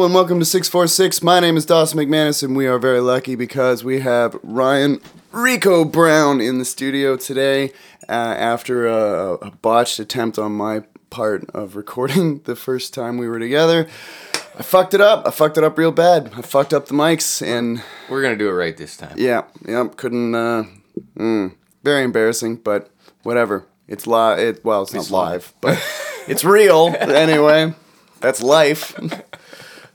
Hello and welcome to 646. My name is Dawson McManus, and we are very lucky because we have Ryan Rico Brown in the studio today uh, after a, a botched attempt on my part of recording the first time we were together. I fucked it up. I fucked it up real bad. I fucked up the mics, and We're gonna do it right this time. yeah, yep, couldn't. Uh, mm, very embarrassing, but whatever. It's live. It well, it's, not live, but it's real anyway. That's life.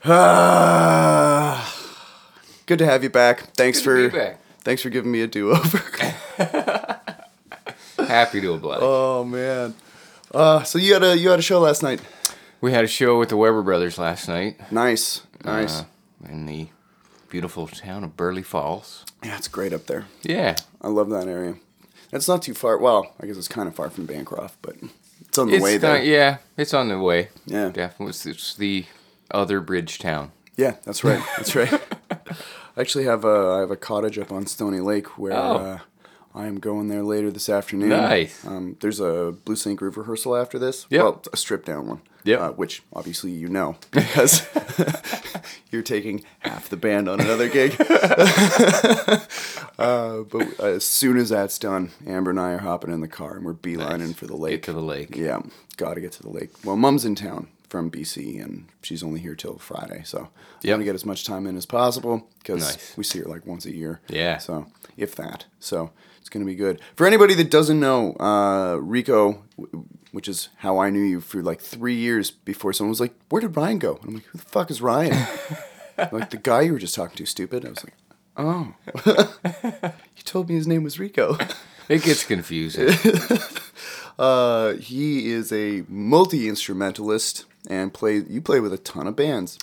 Good to have you back. Thanks Good for back. thanks for giving me a do over. Happy to oblige. oh man. Uh, so you had a you had a show last night. we had a show with the Weber brothers last night. Nice, nice. uh, in the beautiful town of Burleigh Falls. yeah, it's great up there. Yeah. I love that area. It's not too far. Well, I guess it's kind of far from Bancroft, but it's on the It's way there. not- yeah, it's on the way. Yeah. Definitely. It's, it's the other bridge town. Yeah, that's right. That's right. I actually have a I have a cottage up on Stony Lake where Oh. uh, I am going there later this afternoon. Nice. Um, there's a Blue St. Groove rehearsal after this. Yep. Well, a stripped down one. Yep. Uh, which obviously you know because you're taking half the band on another gig. uh, but as soon as that's done, Amber and I are hopping in the car and we're beelining Nice. for the lake. Get to the lake. Yeah, got to get to the lake. Well, Mom's in town from BC, and she's only here till Friday, so I Yep. want to get as much time in as possible because Nice. we see her like once a year. Yeah. So if that, so it's gonna be good. For anybody that doesn't know, uh, Rico, w- which is how I knew you for like three years before someone was like, "Where did Ryan go?" And I'm like, "Who the fuck is Ryan?" like the guy you were just talking to, stupid. I was like, "Oh, you told me his name was Rico." It gets confusing. Uh, he is a multi instrumentalist and play. You play with a ton of bands.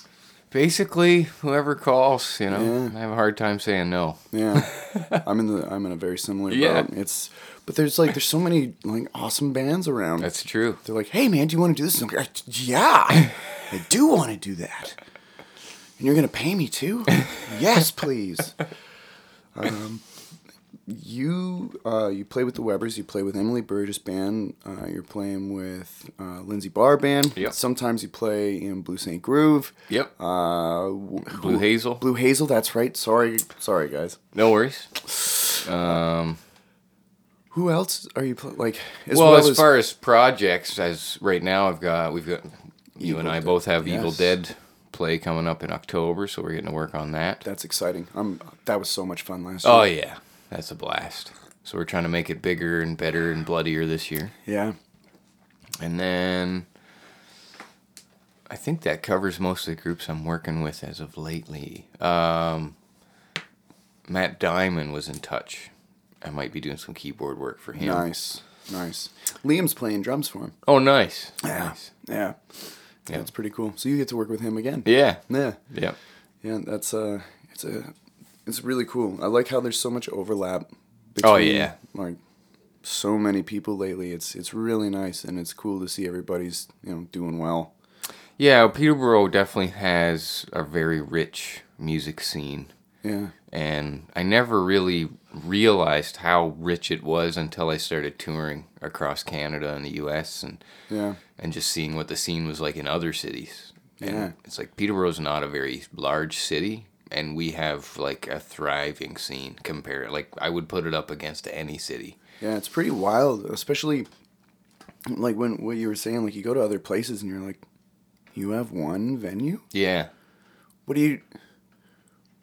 Basically, whoever calls, you know, Yeah. I have a hard time saying no. Yeah, I'm in the. I'm in a very similar Yeah. boat. It's, but there's like there's so many like awesome bands around. That's true. They're like, hey man, do you want to do this? And I'm like, yeah, I do want to do that. And you're gonna pay me too? yes, please. Um, you uh, you play with the Webers. You play with Emily Burgess band. Uh, you're playing with uh, Lindsay Barr band. Yep. Sometimes you play in Blue St. Groove. Yep. Uh, w- Blue Hazel. Blue Hazel. That's right. Sorry, sorry guys. No worries. Um, Who else are you pl- like? As well, as far as projects, as right now, I've got we've got you Evil and I Dead, both have Evil. Dead play coming up in October, so we're getting to work on that. that's exciting. I'm. That was so much fun last Oh year. yeah, that's a blast. So we're trying to make it bigger and better and bloodier this year, Yeah. and then I think that covers most of the groups I'm working with as of lately. Um, Matt Diamond was in touch. I might be doing some keyboard work for him. Nice. Nice. Liam's playing drums for him. Oh, nice. Yeah. Nice. Yeah. Yeah. It's pretty cool. So you get to work with him again. Yeah. Yeah. Yeah. Yeah, that's uh it's a it's really cool. I like how there's so much overlap oh, between Oh, yeah. like so many people lately. It's it's really nice and it's cool to see everybody's, you know, doing well. Yeah, Peterborough definitely has a very rich music scene. Yeah. And I never really realized how rich it was until I started touring across Canada and the US and Yeah. and just seeing what the scene was like in other cities. And Yeah. It's like Peterborough's not a very large city and we have like a thriving scene compared like I would put it up against any city. Yeah, it's pretty wild, especially like when what you were saying like you go to other places and you're like you have one venue? Yeah. What do you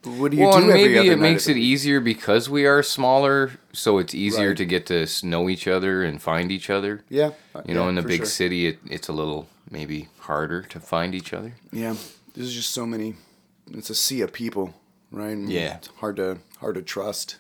what do you well, do maybe it makes it easier because we are smaller, so it's easier Right. to get to know each other and find each other. Yeah. You know, yeah, in the big sure. city, it, it's a little maybe harder to find each other. Yeah, there's just so many. It's a sea of people, right? And Yeah. it's hard to hard to trust.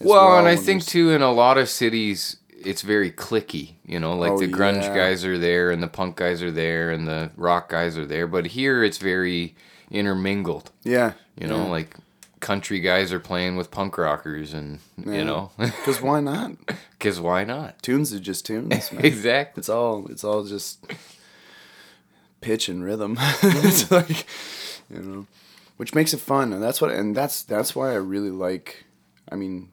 as Well, and I think there's- too, in a lot of cities, it's very clicky. You know, like Oh, the grunge yeah. guys are there, and the punk guys are there, and the rock guys are there. But here, it's very intermingled. yeah, You know, like country guys are playing with punk rockers, and Yeah. you know, because why not? because why not? Tunes are just tunes. Exactly. It's all it's all just pitch and rhythm. Mm-hmm. it's like you know, which makes it fun, and that's what and that's that's why I really like. I mean,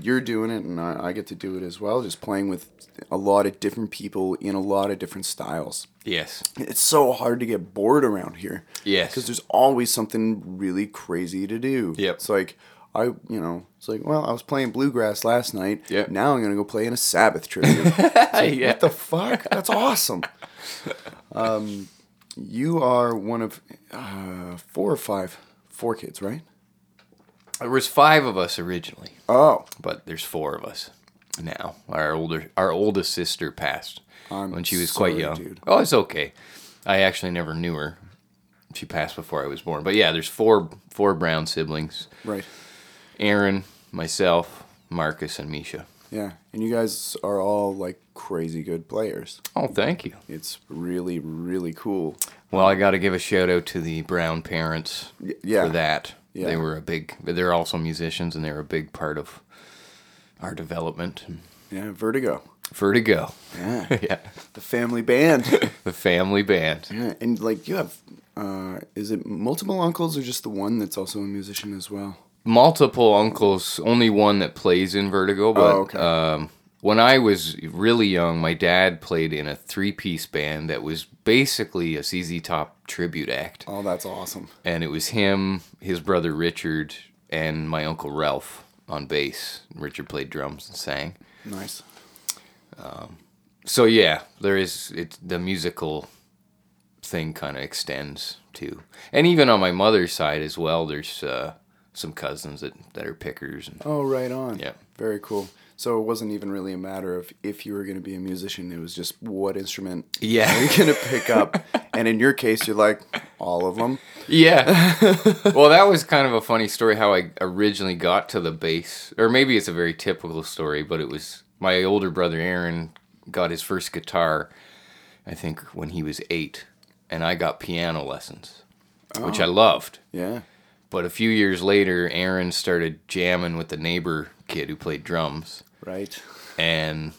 you're doing it and I, I get to do it as well. Just playing with a lot of different people in a lot of different styles. Yes. It's so hard to get bored around here. Yes. Because there's always something really crazy to do. Yep. It's like I, you know, it's like, well, I was playing bluegrass last night. Yep. Now I'm gonna go play in a Sabbath tribute. yeah. What the fuck? That's awesome. Um, you are one of uh, four or five, four kids, right? There was five of us originally, Oh, but there's four of us now. Our older, our oldest sister passed I'm when she was quite young. dude. Oh, it's okay. I actually never knew her. She passed before I was born. But yeah, there's four four Brown siblings: right. Aaron, myself, Marcus, and Misha. Yeah, and you guys are all like crazy good players. Oh, thank you. It's really, really cool. Well, I got to give a shout out to the Brown parents Y- yeah. for that. Yeah. They were a big. They're also musicians, and they're a big part of our development. Yeah, Vertigo. Vertigo, Yeah, yeah, the family band. the family band. yeah, and like you have, uh, is it multiple uncles or just the one that's also a musician as well? multiple uncles. Only one that plays in Vertigo, but Oh, okay. um, when I was really young, my dad played in a three-piece band that was basically a ZZ Top tribute act, Oh, that's awesome. and it was him, his brother Richard, and my uncle Ralph on bass. Richard played drums and sang. Nice. So yeah, there is it. The musical thing kind of extends to, and even on my mother's side as well. There's uh, some cousins that that are pickers and Oh, right on. Yeah. Very cool. So it wasn't even really a matter of if you were going to be a musician. It was just what instrument Yeah. are you going to pick up. and in your case, you're like all of them. Yeah. well, that was kind of a funny story how I originally got to the bass. Or maybe it's a very typical story, but it was my older brother Aaron got his first guitar, I think, when he was eight. And I got piano lessons, which I oh. loved. Yeah. But a few years later, Aaron started jamming with the neighbor kid who played drums. Right. And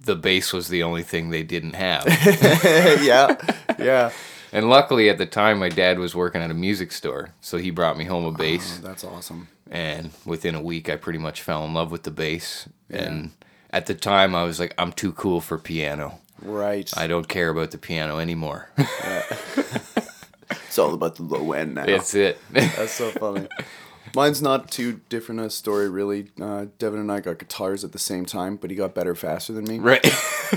the bass was the only thing they didn't have. yeah. Yeah. and luckily, at the time, my dad was working at a music store. So he brought me home a oh, bass. Oh, that's awesome. and within a week I pretty much fell in love with the bass. And at the time I was like, I'm too cool for piano. Right. I don't care about the piano anymore. it's all about the low end now. It's it. That's so funny. Mine's not too different a story, really. Uh, Devin and I got guitars at the same time, but he got better faster than me. right.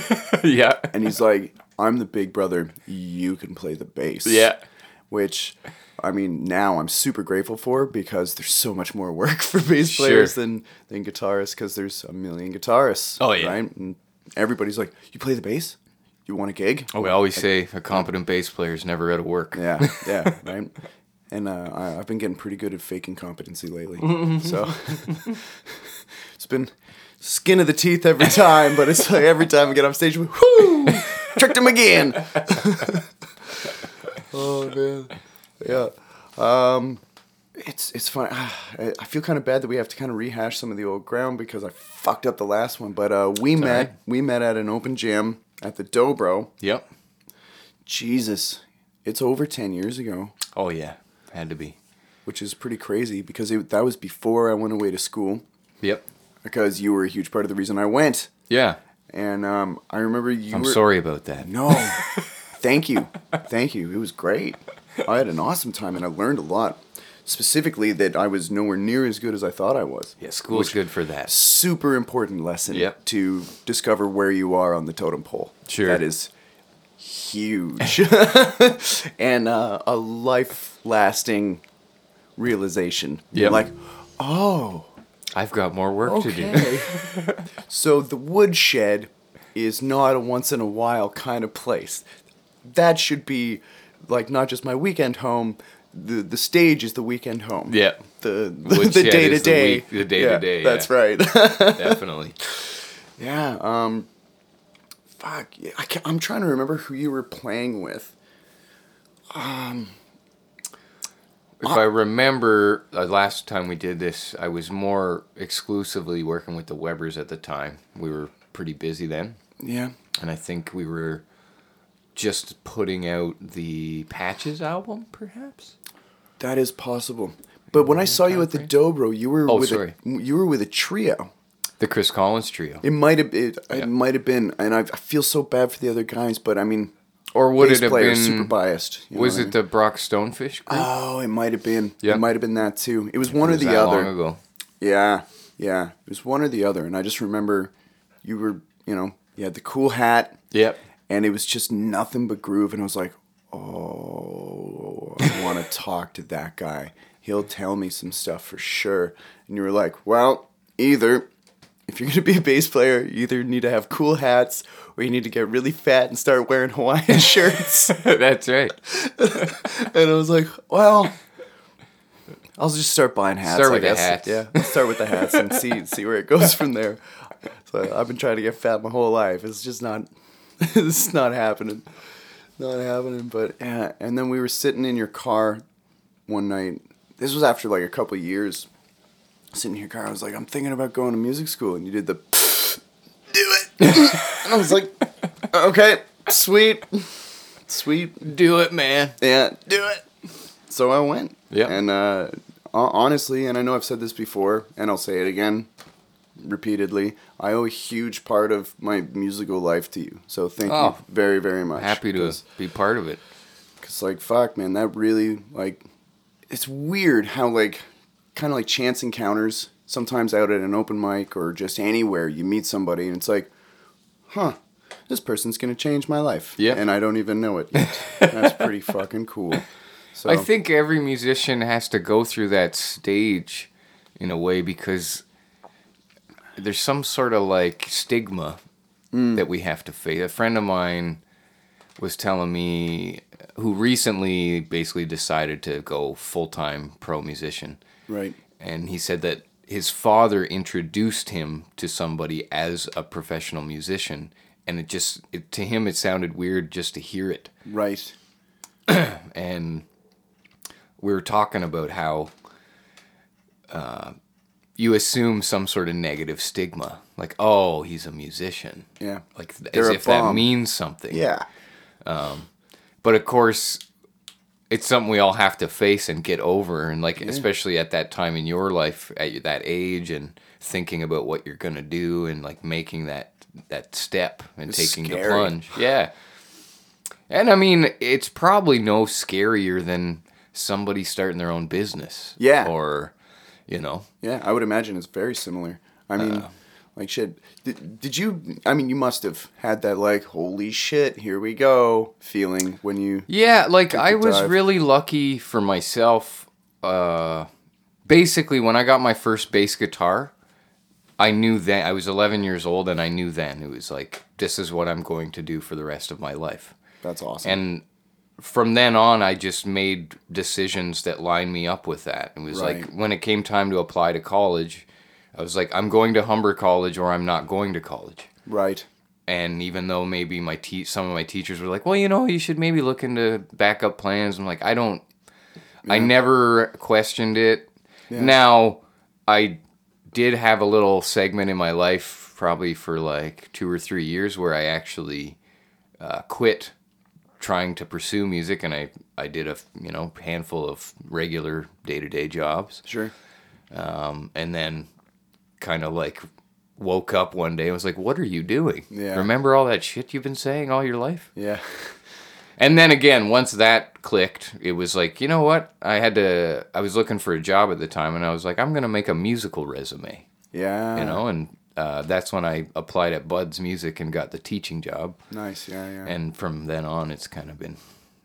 yeah. And he's like, I'm the big brother. You can play the bass. Yeah. Which, I mean, now I'm super grateful for because there's so much more work for bass players Sure. than, than guitarists because there's a million guitarists. Oh, yeah. Right? And everybody's like, You play the bass? You want a gig? Oh, we always say a competent bass player is never out of work. Yeah, yeah, right. And uh, I, I've been getting pretty good at faking competency lately. so it's been skin of the teeth every time, but it's like every time I get off stage, whoo, tricked him again. oh man, yeah. Um, it's it's fun. I, feel kind of bad that we have to kind of rehash some of the old ground because I fucked up the last one. But uh, we met we met at an open jam at the Dobro. Yep. Jesus, it's over ten years ago Oh yeah. Had to be. which is pretty crazy because it, that was before I went away to school. Yep. Because you were a huge part of the reason I went, Yeah. and um, I remember you. I'm were, sorry about that. No, thank you, thank you. It was great. I had an awesome time, and I learned a lot. Specifically, that I was nowhere near as good as I thought I was. Yeah, school's good for that. Super important lesson Yep. to discover where you are on the totem pole. Sure. That is huge, and uh, a life-lasting realization. You're like, oh. I've got more work to do. Okay. so the woodshed is not a once in a while kind of place. That should be like not just my weekend home. The the stage is the weekend home. Yeah. The the, day to is the day. the day-to-day, That's yeah. right. Definitely. yeah. Um. Fuck. yeah, I can't, I'm trying to remember who you were playing with. Um, if I remember the last time we did this, I was more exclusively working with the Webers at the time. We were pretty busy then. Yeah. And I think we were just putting out the Patches album, perhaps? That is possible. But when I saw you at the Dobro, you were Oh, with sorry. a you were with a trio. The Chris Collins trio. It might have it, Yeah. it might have been, and I, I feel so bad for the other guys, but I mean, Or would it have been super biased. Was what I it mean? the Brock Stonefish group? Oh, it might have been. Yeah. It might have been that too. It was one or Was the that long other. ago? Yeah, yeah. It was one or the other, and I just remember you were, you know, you had the cool hat, Yep. and it was just nothing but groove, and I was like, oh, I want to talk to that guy. He'll tell me some stuff for sure. And you were like, well, either if you're gonna be a bass player, you either need to have cool hats or you need to get really fat and start wearing Hawaiian shirts. That's right. and I was like, well, I'll just start buying hats. Start I with the guess. hats. Yeah, I'll start with the hats and see see where it goes from there. So I've been trying to get fat my whole life. It's just not, it's not happening, not happening. But yeah, and then we were sitting in your car one night. This was after like a couple of years. Sitting here, your car, I was like, I'm thinking about going to music school, and you did the do it, and I was like, okay, sweet, sweet, Do it, man. yeah, do it. So I went. Yeah. And uh, honestly, and I know I've said this before, and I'll say it again repeatedly. I owe a huge part of my musical life to you. So thank Oh. you very, very much. Happy to be part of it. Because, like, fuck, man, that really, like, it's weird how, like, kind of like chance encounters, sometimes out at an open mic or just anywhere, you meet somebody and it's like, huh, this person's going to change my life. Yeah. And I don't even know it yet. That's pretty fucking cool. So, I think every musician has to go through that stage in a way because there's some sort of like stigma mm. that we have to face. A friend of mine was telling me who recently basically decided to go full-time pro musician right. and he said that his father introduced him to somebody as a professional musician and it just it, to him it sounded weird just to hear it Right. and we were talking about how uh, you assume some sort of negative stigma, like oh he's a musician, Yeah. like They're as if that means something. Yeah. But of course, it's something we all have to face and get over, and like especially at that time in your life, at that age, and thinking about what you're gonna do, and like making that that step and It's taking the plunge. Yeah. And I mean, it's probably no scarier than somebody starting their own business. Yeah. Or, you know, Yeah, I would imagine it's very similar. I mean, Uh. Like shit. Did, did you? I mean, you must have had that like, holy shit, here we go feeling when you. Yeah, like I was dive. really lucky for myself. Uh, basically, when I got my first bass guitar, I knew then I was 11 years old, and I knew then it was like this is what I'm going to do for the rest of my life. That's awesome. And from then on, I just made decisions that lined me up with that. It was like when it came time to apply to college, I was like, I'm going to Humber College or I'm not going to college right. and even though maybe my te- some of my teachers were like, "Well, you know, you should maybe look into backup plans." I'm like, I don't. I never questioned it. Now, I did have a little segment in my life, probably for like two or three years, where I actually uh, quit trying to pursue music, and I I did a you know handful of regular day to day jobs Sure. um, and then kind of like woke up one day and was like, "What are you doing? Yeah. Remember all that shit you've been saying all your life?" Yeah. And then again, once that clicked, it was like, you know what? I had to. I was looking for a job at the time, and I was like, I'm gonna make a musical resume, Yeah. you know, and. Uh, that's when I applied at Bud's Music and got the teaching job, Nice. Yeah. Yeah. and from then on, it's kind of been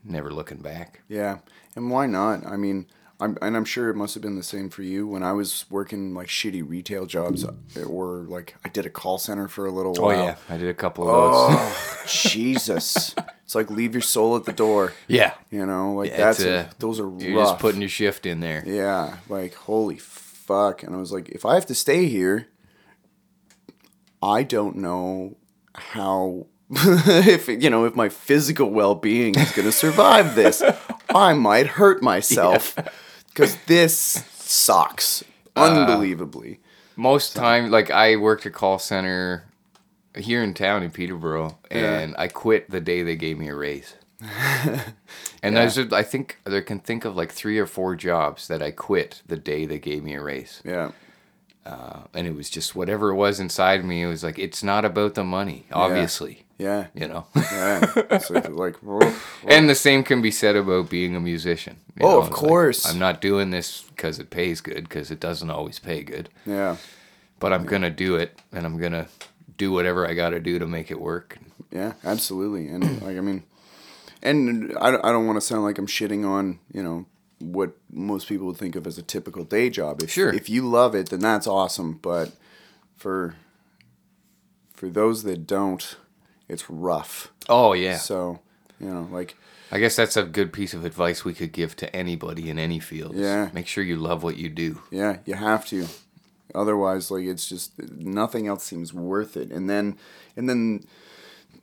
never looking back. Yeah, and why not? I mean, I'm and I'm sure it must have been the same for you when I was working like shitty retail jobs, uh, or like I did a call center for a little Oh while. Oh yeah, I did a couple of those. Oh Jesus! It's like leave your soul at the door. yeah, You know, like Yeah, that's a, uh, those are you're rough. just putting your shift in there. yeah, like holy fuck! And I was like, if I have to stay here, I don't know how. if you know if my physical well-being is going to survive this i might hurt myself because this sucks unbelievably most time like i worked a call center here in town in peterborough Yeah. and i quit the day they gave me a raise and there's a, i think there can think of like three or four jobs that i quit the day they gave me a raise yeah uh, and it was just whatever it was inside me. It was like it's not about the money, obviously. Yeah. You know. Yeah. so like, and the same can be said about being a musician. Oh, know, of it's like, course. I'm not doing this because it pays good, because it doesn't always pay good. yeah. But I'm gonna do it, and I'm gonna do whatever I got to do to make it work. Yeah, absolutely. And like, I mean, and I, don't- I don't want to sound like I'm shitting on, you know, what most people would think of as a typical day job. If, Sure. If you love it, then that's awesome. But for for those that don't, it's rough. Oh yeah. So, you know, like, I guess that's a good piece of advice we could give to anybody in any field. Yeah. Make sure you love what you do. yeah, you have to. Otherwise, like, it's just nothing else seems worth it. And then, and then.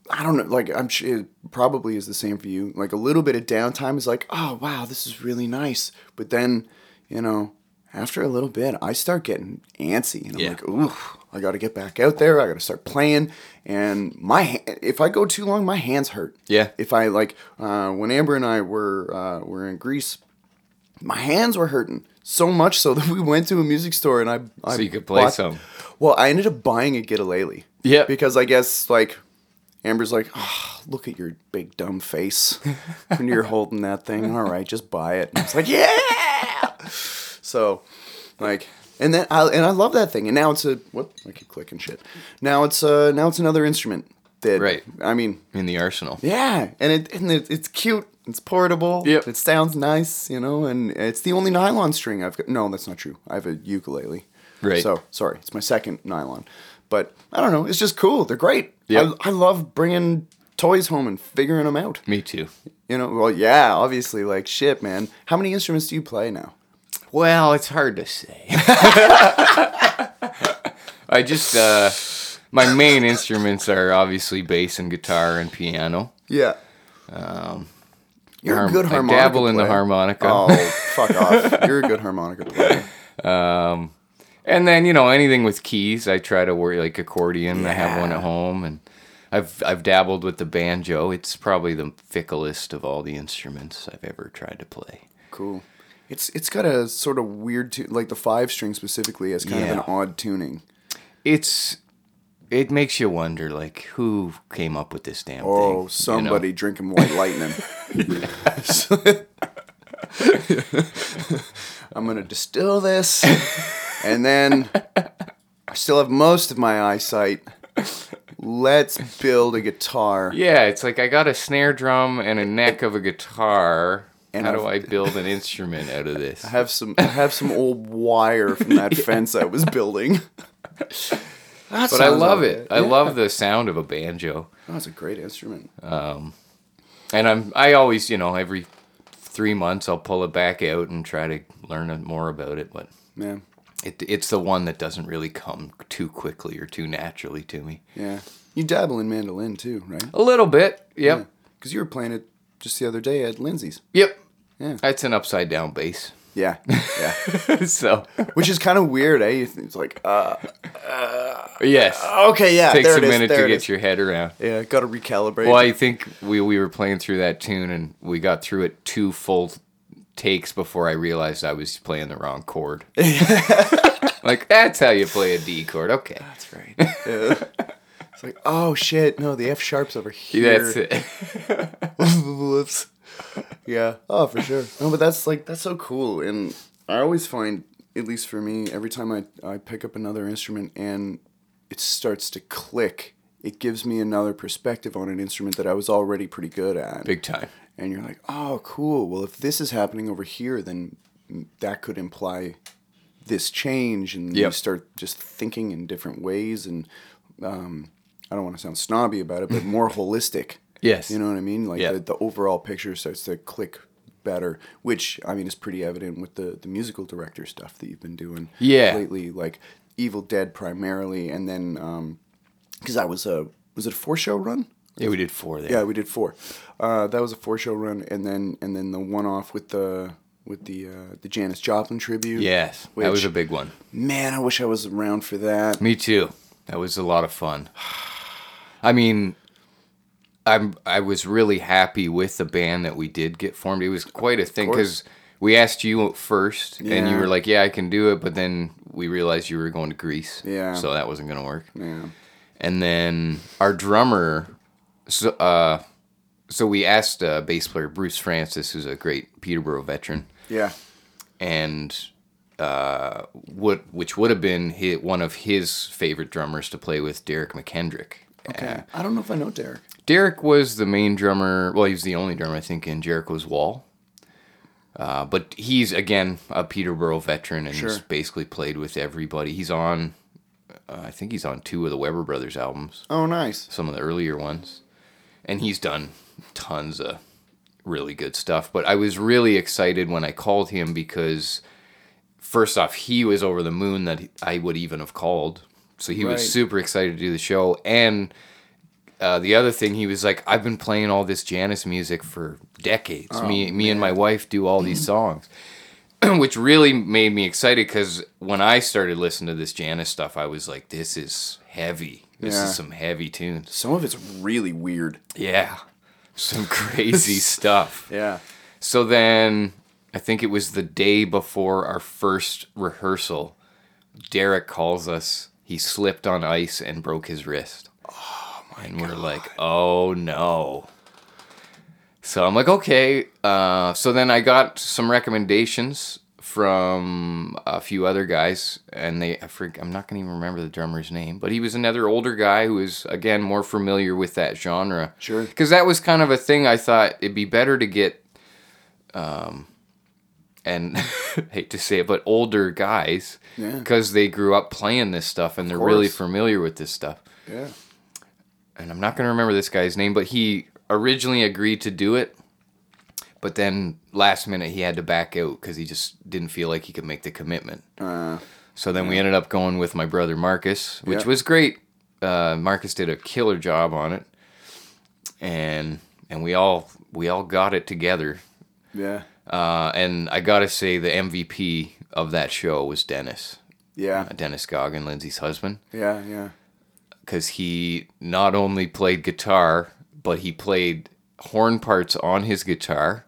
I don't know, like I'm sure it probably is the same for you. Like a little bit of downtime is like, oh wow, this is really nice. But then, you know, after a little bit, I start getting antsy, and I'm Yeah. like, ooh, I got to get back out there. I got to start playing. And my, if I go too long, my hands hurt. Yeah. If I like, uh, when Amber and I were uh, were in Greece, my hands were hurting so much so that we went to a music store and I, I So you could play bought- some. Well, I ended up buying a GuitaLele. Yeah. Because I guess like Amber's like, oh, look at your big dumb face when you're holding that thing. All right, just buy it. And I was like, yeah. So, like, and then I and I love that thing. And now it's a whoop, I keep clicking shit. Now it's uh now it's another instrument that Right. I mean, In the arsenal. yeah, and it and it, it's cute. It's portable. Yep. It sounds nice, you know, and it's the only nylon string I've got. No, that's not true. I have a ukulele. Right. So sorry, it's my second nylon. But I don't know. It's just cool. They're great. Yep. I, I love bringing toys home and figuring them out. Me too. You know, well, yeah, obviously, like shit, man. How many instruments do you play now? Well, it's hard to say. I just uh my main instruments are obviously bass and guitar and piano. Yeah. Um, You're Harm- a good harmonica. I dabble in the harmonica. Oh, fuck off! You're a good harmonica player. And then, you know, anything with keys, I try to work like accordion. I have one at home and I've I've dabbled with the banjo. It's probably the ficklest of all the instruments I've ever tried to play. Cool. It's it's got a sort of weird tu- like the five string specifically has kind of an odd tuning. It's it makes you wonder like who came up with this damn oh, thing. Oh, you know? somebody drinking white lightning. I'm gonna distill this, and then I still have most of my eyesight. Let's build a guitar. Yeah, it's like I got a snare drum and a neck of a guitar. And How do I build an instrument out of this? I have some. I have some old wire from that fence I was building. But I love all it. right. I Yeah. love the sound of a banjo. Oh, it's a great instrument. Um, And I'm I always, you know, every 3 months I'll pull it back out and try to learn more about it, but Yeah, it, it's the one that doesn't really come too quickly or too naturally to me. yeah. You dabble in mandolin too, right? A little bit. Yep. Because you were playing it just the other day at Lindsay's. Yep. Yeah. It's an upside down bass. Yeah, yeah. so, Which is kind of weird, eh? It's like, uh, yes. okay, yeah. Takes there a it is, minute to get is. your head around. Yeah, got to recalibrate. Well, I think we we were playing through that tune and we got through it two full takes before I realized I was playing the wrong chord. like that's how you play a D chord. Okay, That's right. Yeah. It's like, oh shit, no, the F sharp's over here. that's it. Whoops. Yeah. Oh, for sure. No, but that's like that's so cool, and I always find, at least for me, every time I I pick up another instrument and it starts to click, it gives me another perspective on an instrument that I was already pretty good at. Big time. and you're like, oh, cool. Well, if this is happening over here, then that could imply this change, and you start just thinking in different ways. And um, I don't want to sound snobby about it, but more holistic. Yes. You know what I mean? Like Yeah. the, the overall picture starts to click better, which I mean is pretty evident with the the musical director stuff that you've been doing Yeah. lately, like Evil Dead primarily, and then because that was a was it a four show run? Yeah, we did four there. Yeah, we did four. Uh, that was a four show run, and then and then the one off with the with the uh, the Janis Joplin tribute. Yes, that was a big one. Man, I wish I was around for that. Me too. That was a lot of fun. I mean, I'm I was really happy with the band that we did get formed. It was quite a thing because we asked you first, and you were like, "Yeah, I can do it," but then we realized you were going to Greece, Yeah. so that wasn't gonna work. Yeah. And then our drummer, so uh, so we asked uh, bass player Bruce Francis, who's a great Peterborough veteran, Yeah. and uh, would which would have been hi one of his favorite drummers to play with, Derek McKendrick. Okay. I don't know if I know Derek. Derek was the main drummer. Well, he was the only drummer I think in Jericho's Wall. Uh, but he's again a Peterborough veteran and he's basically played with everybody. He's on, uh, I think he's on two of the Weber Brothers albums, Oh, nice. some of the earlier ones, and he's done tons of really good stuff. But I was really excited when I called him because, first off, he was over the moon that I would even have called. So he Right. was super excited to do the show, and uh, the other thing he was like, I've been playing all this Janis music for decades. me, me and my wife do all these songs, which really made me excited because when I started listening to this Janis stuff, I was like, this is heavy. This Yeah. is some heavy tunes. Some of it's really weird. Yeah, some crazy stuff. Yeah. So then, I think it was the day before our first rehearsal. Derek calls us. He slipped on ice and broke his wrist. Oh And we're like, oh no. So I'm like, okay. Uh, so then I got some recommendations from a few other guys, and they I freak, I'm not gonna even remember the drummer's name, but he was another older guy who was again more familiar with that genre. Sure. Because that was kind of a thing I thought it'd be better to get, um, and hate to say it, but older guys, Yeah. because they grew up playing this stuff and they're really familiar with this stuff Yeah. And I'm not going to remember this guy's name, but he originally agreed to do it. But then last minute he had to back out because he just didn't feel like he could make the commitment. Uh, So then we ended up going with my brother Marcus, which Yeah. was great. Uh, Marcus did a killer job on it, and and we all we all got it together. yeah. Uh, and I gotta say the MVP of that show was Dennis, Yeah. Dennis Goggin, Lindsay's husband. Yeah. Yeah. Because he not only played guitar, but he played horn parts on his guitar,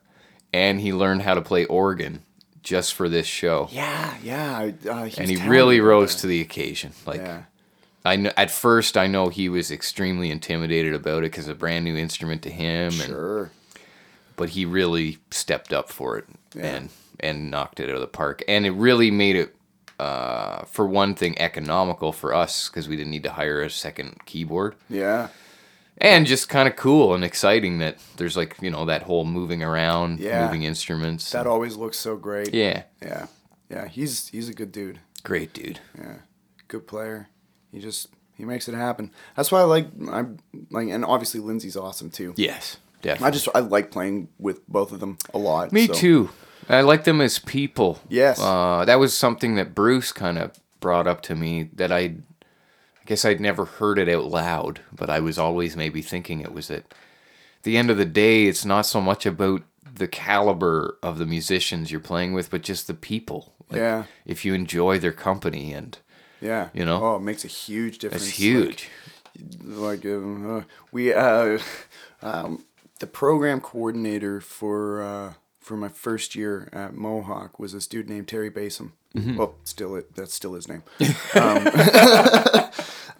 and he learned how to play organ just for this show. Yeah. Yeah. Uh, and he really rose to the occasion. Like Yeah. I kn- at first, I know he was extremely intimidated about it because a brand new instrument to him, and, Sure. but he really stepped up for it Yeah. and and knocked it out of the park. And it really made it, uh, for one thing, economical for us because we didn't need to hire a second keyboard. Yeah. and just kind of cool and exciting that there's like you know that whole moving around Yeah. moving instruments That always looks so great. yeah Yeah. Yeah. He's he's a good dude. great dude Yeah. Good player. He just he makes it happen. That's why I like I'm like and obviously Lindsay's awesome too. yes Definitely. I just I like playing with both of them a lot. me so- too i like them as people Yes. uh, that was something that bruce kind of brought up to me that i i guess i'd never heard it out loud but i was always maybe thinking it was at the end of the day it's not so much about the caliber of the musicians you're playing with but just the people Like, Yeah. if you enjoy their company and Yeah. You know? Oh, it makes a huge difference. it's huge like um, uh, we uh, um, the program coordinator for uh, for my first year at Mohawk was this dude named Terry Basom. Well, still it that's still his name. um,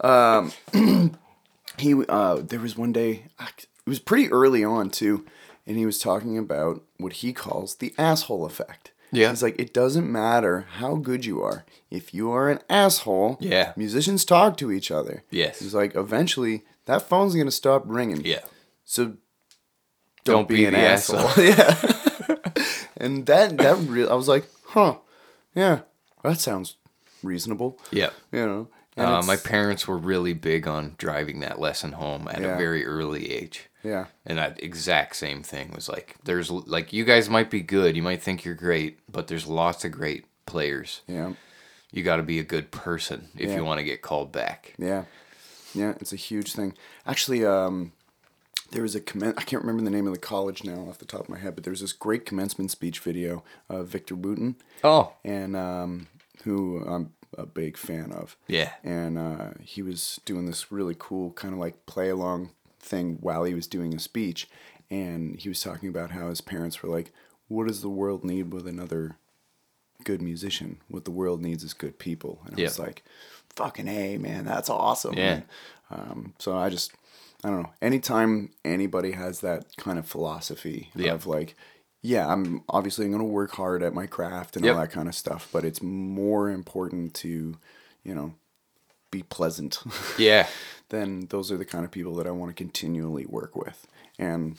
um, he uh, there was one day it was pretty early on too, and he was talking about what he calls the asshole effect. Yeah. He's like, it doesn't matter how good you are. If you are an asshole, Yeah. musicians talk to each other. Yes. He's like, eventually that phone's gonna stop ringing. yeah So don't, Don't be, be an asshole. asshole. yeah. And that that I was like, huh, yeah, that sounds reasonable. yeah You know. Uh, my parents were really big on driving that lesson home at Yeah. a very early age. yeah. And that exact same thing was like, there's like, you guys might be good, you might think you're great, but there's lots of great players. Yeah. You got to be a good person if Yeah. you want to get called back. Yeah, yeah, it's a huge thing. Actually, um, there was a commen- I can't remember the name of the college now off the top of my head, but there was this great commencement speech video of Victor Wooten, Oh, and um, who I'm a big fan of. yeah. And uh, he was doing this really cool kind of like play along thing while he was doing a speech, and he was talking about how his parents were like, what does the world need with another good musician? What the world needs is good people. And I Yeah. was like, fucking A, man, that's awesome. Yeah. Um, so I just, I don't know. Anytime anybody has that kind of philosophy Yeah. of like, yeah, I'm obviously going to work hard at my craft and Yep. all that kind of stuff, but it's more important to, you know, be pleasant. Yeah. then those are the kind of people that I want to continually work with. And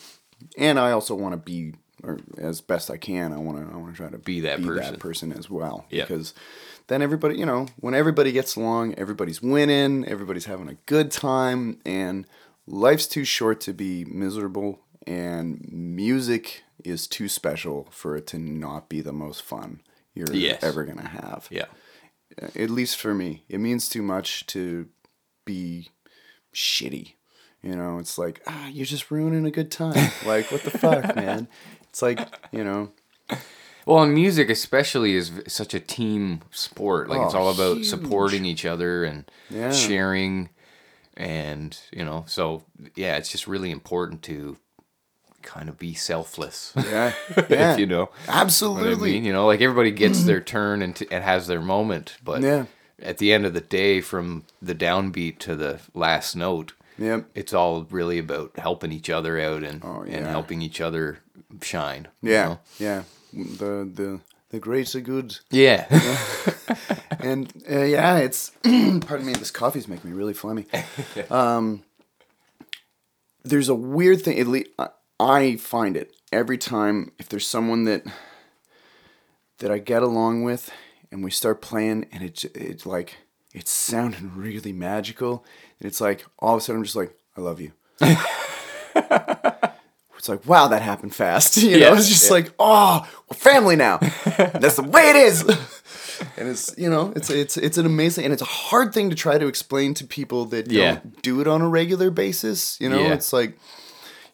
and I also want to be or as best I can, I want to I want to try to Be that person. that person as well Yep. because then everybody, you know, when everybody gets along, everybody's winning, everybody's having a good time and life's too short to be miserable and music is too special for it to not be the most fun you're Yes. ever going to have Yeah. at least for me, it means too much to be shitty. You know, it's like, ah, you're just ruining a good time. like, what the fuck, man? It's like, you know, Well, and music especially is such a team sport. Like it's Oh, all about huge. supporting each other and Yeah. sharing, and you know, so yeah, it's just really important to kind of be selfless. yeah, yeah, if you know what I absolutely. mean. You know, like everybody gets their turn and, t- and has their moment, but Yeah. at the end of the day, from the downbeat to the last note, Yep. it's all really about helping each other out and Oh, and helping each other shine. Yeah, know? yeah. The the the greater good, yeah, and uh, yeah, it's. pardon me, this coffee's making me really phlegmy. Um, there's a weird thing. At least I, I find it every time if there's someone that that I get along with, and we start playing, and it it's like it's sounding really magical, and it's like all of a sudden I'm just like, I love you. It's like, wow, that happened fast. You know, it's just yeah. like, oh, we're family now. That's the way it is. and it's you know, it's it's it's an amazing and it's a hard thing to try to explain to people that Yeah. don't do it on a regular basis. You know, Yeah. it's like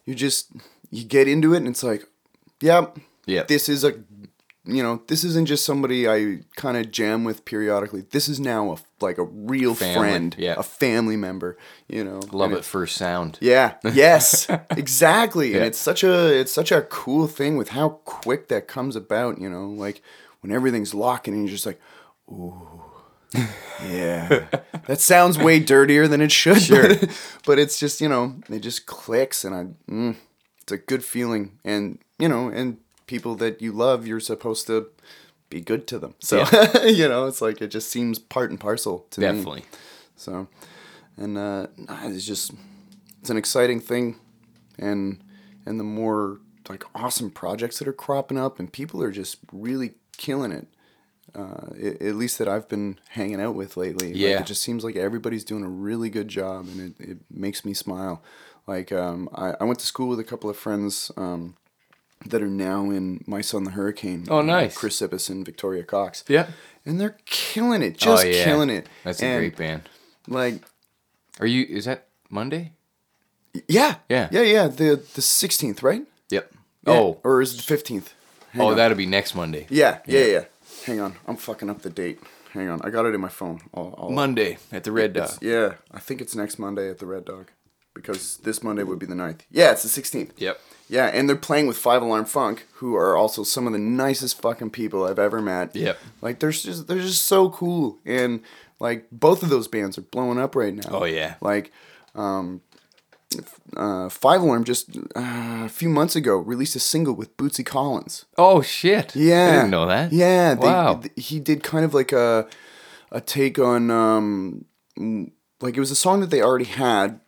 you just you get into it and it's like, yep, yeah, this is a you know, this isn't just somebody I kind of jam with periodically. This is now a like a real Family, friend, yeah. a family member. You know, love at first sound. yeah. Yes. exactly. And it's such a it's such a cool thing with how quick that comes about. You know, like when everything's locking and you're just like, ooh, yeah. that sounds way dirtier than it should. Sure. But, but it's just you know it just clicks and I mm, it's a good feeling and you know and people that you love you're supposed to be good to them. So you know it's like it just seems part and parcel to me. Definitely. So, and uh, it's just it's an exciting thing, and and the more like awesome projects that are cropping up, and people are just really killing it. Uh, a- at least that I've been hanging out with lately. Like, Yeah. it just seems like everybody's doing a really good job, and it, it makes me smile. Like um, I, I went to school with a couple of friends um, that are now in My Son the Hurricane. Oh, uh, nice. Chris and Victoria Cox. Yeah. And they're killing it, just oh yeah, killing it. That's a great band. Like Are you? Is that Monday? Yeah. Yeah. Yeah, yeah. The the sixteenth, right? Yep. Yeah. Oh. Or is it the fifteenth? Oh, that'll be next Monday. Yeah, yeah, yeah, Hang on. I'm fucking up the date. Hang on. I got it in my phone. I'll, I'll, Monday at the Red Dog. Yeah, I think it's next Monday at the Red Dog. Because this Monday would be the 9th. Yeah, it's the sixteenth. Yep. Yeah, and they're playing with Five Alarm Funk, who are also some of the nicest fucking people I've ever met. Yep. Like they're just they're just so cool, and like both of those bands are blowing up right now. Oh, yeah. Like, um, uh, Five Alarm just uh, a few months ago released a single with Bootsy Collins. Oh shit. Yeah, I didn't know that. Yeah, they, Wow. th- he did kind of like a a take on um, like it was a song that they already had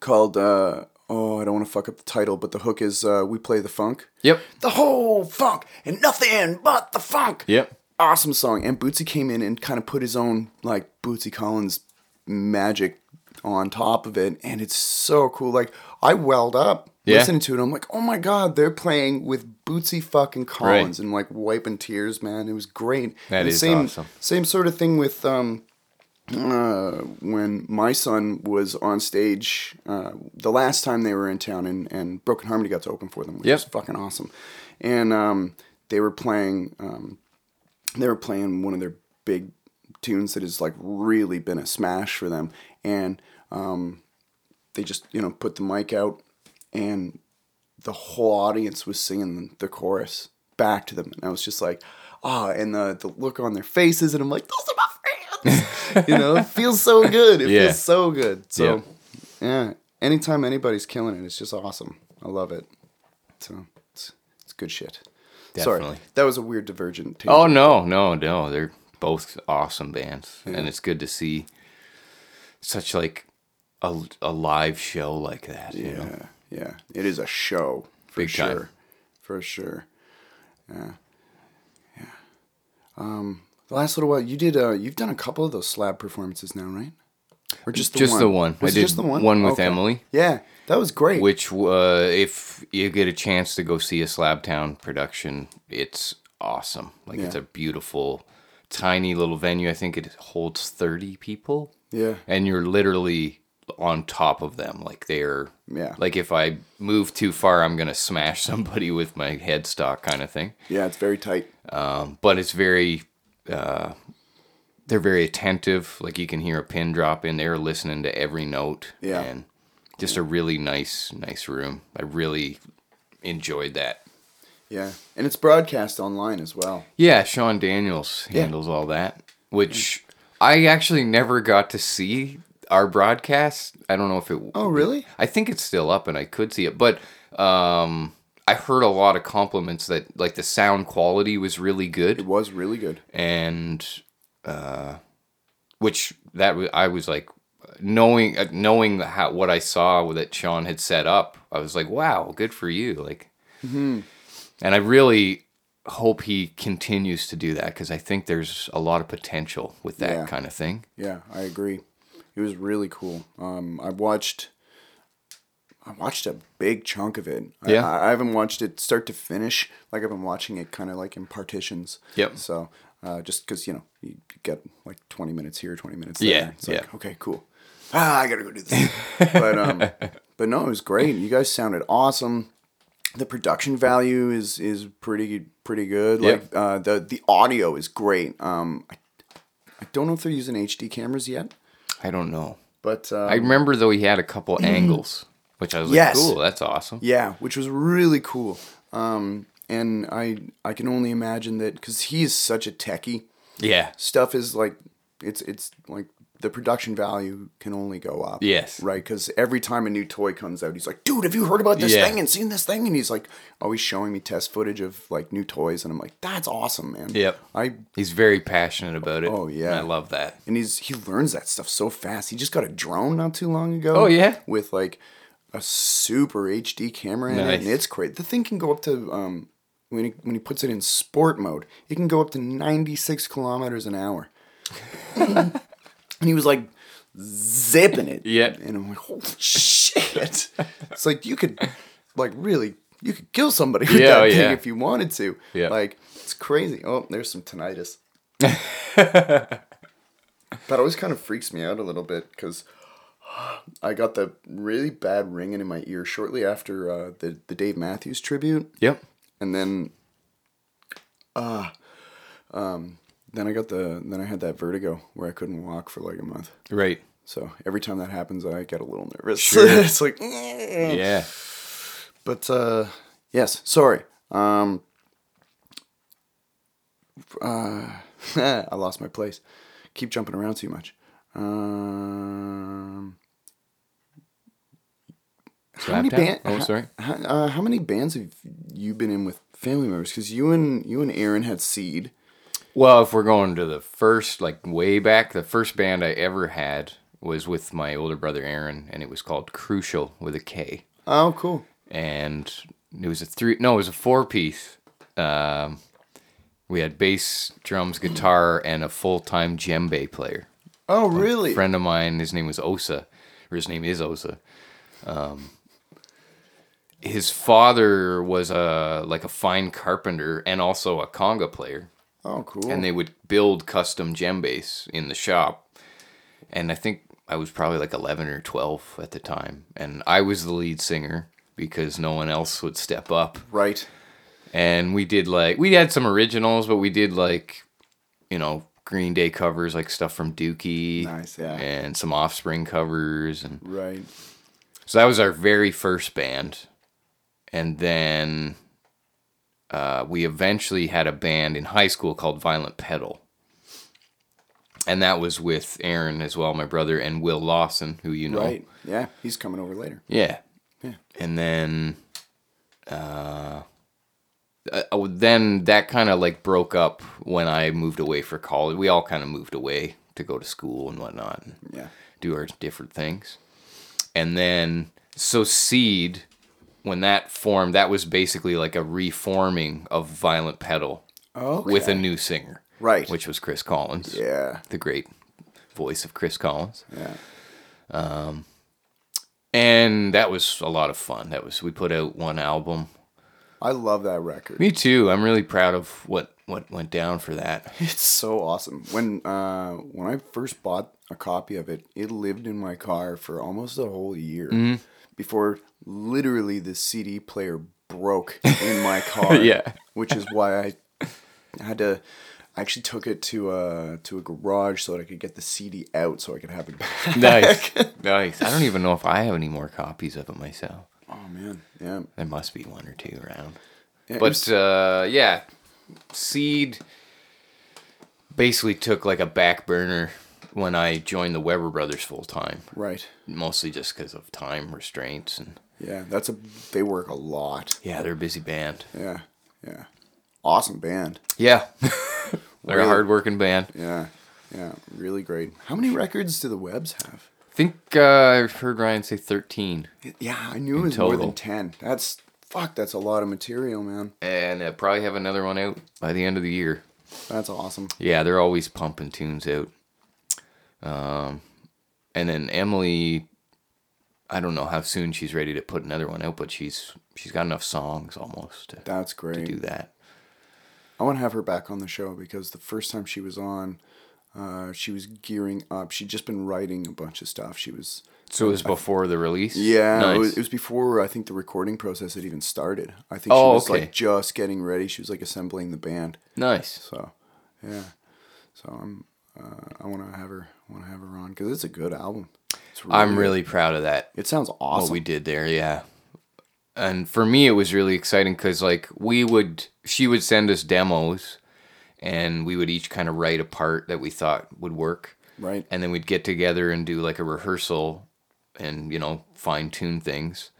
called uh, oh I don't want to fuck up the title, but the hook is uh, we play the funk. Yep. The whole funk and nothing but the funk. Yep. Awesome song. And Bootsy came in and kind of put his own like Bootsy Collins magic on top of it, and it's so cool. Like I welled up Yeah. listening to it. I'm like, oh my god, they're playing with Bootsy fucking Collins, and like wiping tears, man. It was great. That and is same, awesome. Same sort of thing with um, uh, when my son was on stage uh, the last time they were in town, and, and Broken Harmony got to open for them, which Yep. was fucking awesome. And um, they were playing, um, they were playing one of their big tunes that has like really been a smash for them, and um, they just you know put the mic out, and the whole audience was singing the chorus. back to them, and I was just like, oh, and the the look on their faces, and I'm like, those are my. you know, it feels so good. It Yeah. feels so good. So, yeah. Anytime anybody's killing it, it's just awesome. I love it. So it's it's good shit. Sorry, Definitely. that was a weird divergent. tangent. Oh no, no, no! They're both awesome bands, and it's good to see such like a, a live show like that. You know? Yeah, yeah. It is a show for Big sure. time. For sure. Yeah. Yeah. Um the last little while you did uh you've done a couple of those slab performances now, right? Or just the Just one? the one. Was I it did just the one? one with Okay. Emily. Yeah. That was great. Which, uh, if you get a chance to go see a Slabtown production, it's awesome. Like it's a beautiful, tiny little venue. I think it holds thirty people. yeah. and you're literally on top of them like they're Yeah. like if i move too far i'm gonna smash somebody with my headstock kind of thing Yeah, it's very tight. um, but it's very uh, they're very attentive like you can hear a pin drop in there listening to every note Yeah. and just a really nice nice room i really enjoyed that Yeah. And it's broadcast online as well. Yeah, Sean Daniels Yeah. handles all that, which I actually never got to see our broadcast. I don't know if it. Oh, really? I think it's still up, and I could see it, but um, I heard a lot of compliments that like the sound quality was really good. It was really good. and uh, which that wa- I was like knowing uh, knowing how what I saw that Sean had set up. I was like, wow, good for you, like. Mm-hmm. And I really hope he continues to do that because I think there's a lot of potential with that Yeah. kind of thing. Yeah, I agree. It was really cool. Um, I watched, I watched a big chunk of it. I- Yeah. I, I haven't watched it start to finish. Like I've been watching it kind of like in partitions. Yep. So uh, just because you know you get like twenty minutes here, twenty minutes there. Yeah, It's like yeah. okay, cool. Ah, I gotta go do this. but um, but no, it was great. You guys sounded awesome. The production value is is pretty pretty good. Like uh, the the audio is great. Um, I, I don't know if they're using HD cameras yet. I don't know. But um, I remember though he had a couple angles, which I was like, cool, that's awesome. yeah, which was really cool. Um, and I I can only imagine that because he is such a techie. Yeah. Stuff is like it's it's like the production value can only go up. Yes. Right, because every time a new toy comes out, he's like, "Dude, have you heard about this Yeah. thing and seen this thing?" And he's like, always showing me test footage of like new toys, and I'm like, "That's awesome, man." Yep. I He's very passionate about it. Oh, yeah. and I love that. and he's he learns that stuff so fast. He just got a drone not too long ago. Oh, yeah? with like a super HD camera in it, and it's great. The thing can go up to um when he when he puts it in sport mode, it can go up to ninety six kilometers an hour. and he was like zipping it. Yeah. and I'm like, holy shit! it's like you could like really you could kill somebody with Yeah, that oh, thing yeah. if you wanted to. Yeah. like it's crazy. Oh, there's some tinnitus. That always kind of freaks me out a little bit because I got the really bad ringing in my ear shortly after uh, the the Dave Matthews tribute, Yep. and then, uh, um, then I got the then I had that vertigo where I couldn't walk for like a month. Right. So every time that happens, I get a little nervous. Sure. it's like. Yeah. but uh, yes, sorry. Um, uh, I lost my place. Keep jumping around too much. Um, how many band? Oh, sorry. How, uh, how many bands have you been in with family members? Because you and you and Aaron had Seed. Well, if we're going to the first, like way back, the first band I ever had was with my older brother Aaron, and it was called Crucial with a K. Oh, cool. And it was a three, no, it was a four piece. Um, we had bass, drums, guitar, and a full time djembe player. Oh, really? A friend of mine, his name was Osa, or his name is Osa. Um, his father was a like a fine carpenter and also a conga player Oh, cool. and they would build custom djembes in the shop. And I think I was probably like 11 or 12 at the time. And I was the lead singer because no one else would step up. right. And we did like, we had some originals, but we did like, you know, Green Day covers, like stuff from Dookie. Nice, yeah. And some Offspring covers. And Right. so that was our very first band. And then uh, we eventually had a band in high school called Violent Pedal. And that was with Aaron as well, my brother, and Will Lawson, who you know. Right. Yeah, he's coming over later. Yeah. Yeah. And then, uh, uh, oh, then that kind of like broke up when I moved away for college. We all kind of moved away to go to school and whatnot, and Yeah. do our different things. And then, so Seed, when that formed, that was basically like a reforming of Violent Pedal Okay. with a new singer, Right. which was Chris Collins, Yeah. the great voice of Chris Collins. Yeah. Um, And that was a lot of fun. That was we put out one album. I love that record. Me too. I'm really proud of what what went down for that. It's so awesome. When uh when I first bought a copy of it, it lived in my car for almost a whole year Mm-hmm. before literally the CD player broke in my car. Yeah. which is why I had to. I actually took it to a to a garage so that I could get the CD out so I could have it back. Nice, nice. I don't even know if I have any more copies of it myself. Oh man, yeah. There must be one or two around. Yeah, But was- uh, yeah, Seed basically took like a back burner when I joined the Weber Brothers full time, right. mostly just because of time restraints and Yeah, that's a. They work a lot. yeah, they're a busy band. Yeah, yeah. Awesome band. Yeah, they're a Really? hard-working band. Yeah, yeah. Really great. How many records do the Webs have? I think uh, I've heard Ryan say thirteen, Yeah, I knew it was more than ten. That's fuck. That's a lot of material, man. and uh, probably have another one out by the end of the year. That's awesome. Yeah, they're always pumping tunes out. Um, and then Emily, I don't know how soon she's ready to put another one out, but she's she's got enough songs almost to, That's to great. do that. I want to have her back on the show because the first time she was on, uh, she was gearing up. She'd just been writing a bunch of stuff. She was. So it was before the release. Yeah, nice. it, was, it was before I think the recording process had even started. I think Oh, she was okay. like just getting ready. She was like assembling the band. nice. So, yeah. So I'm. Uh, I want to have her. Want to have her on because it's a good album. It's I'm really proud of that. It sounds awesome. What we did there, yeah. And for me, it was really exciting because like we would, she would send us demos, and we would each kind of write a part that we thought would work. right. and then we'd get together and do like a rehearsal and you know fine tune things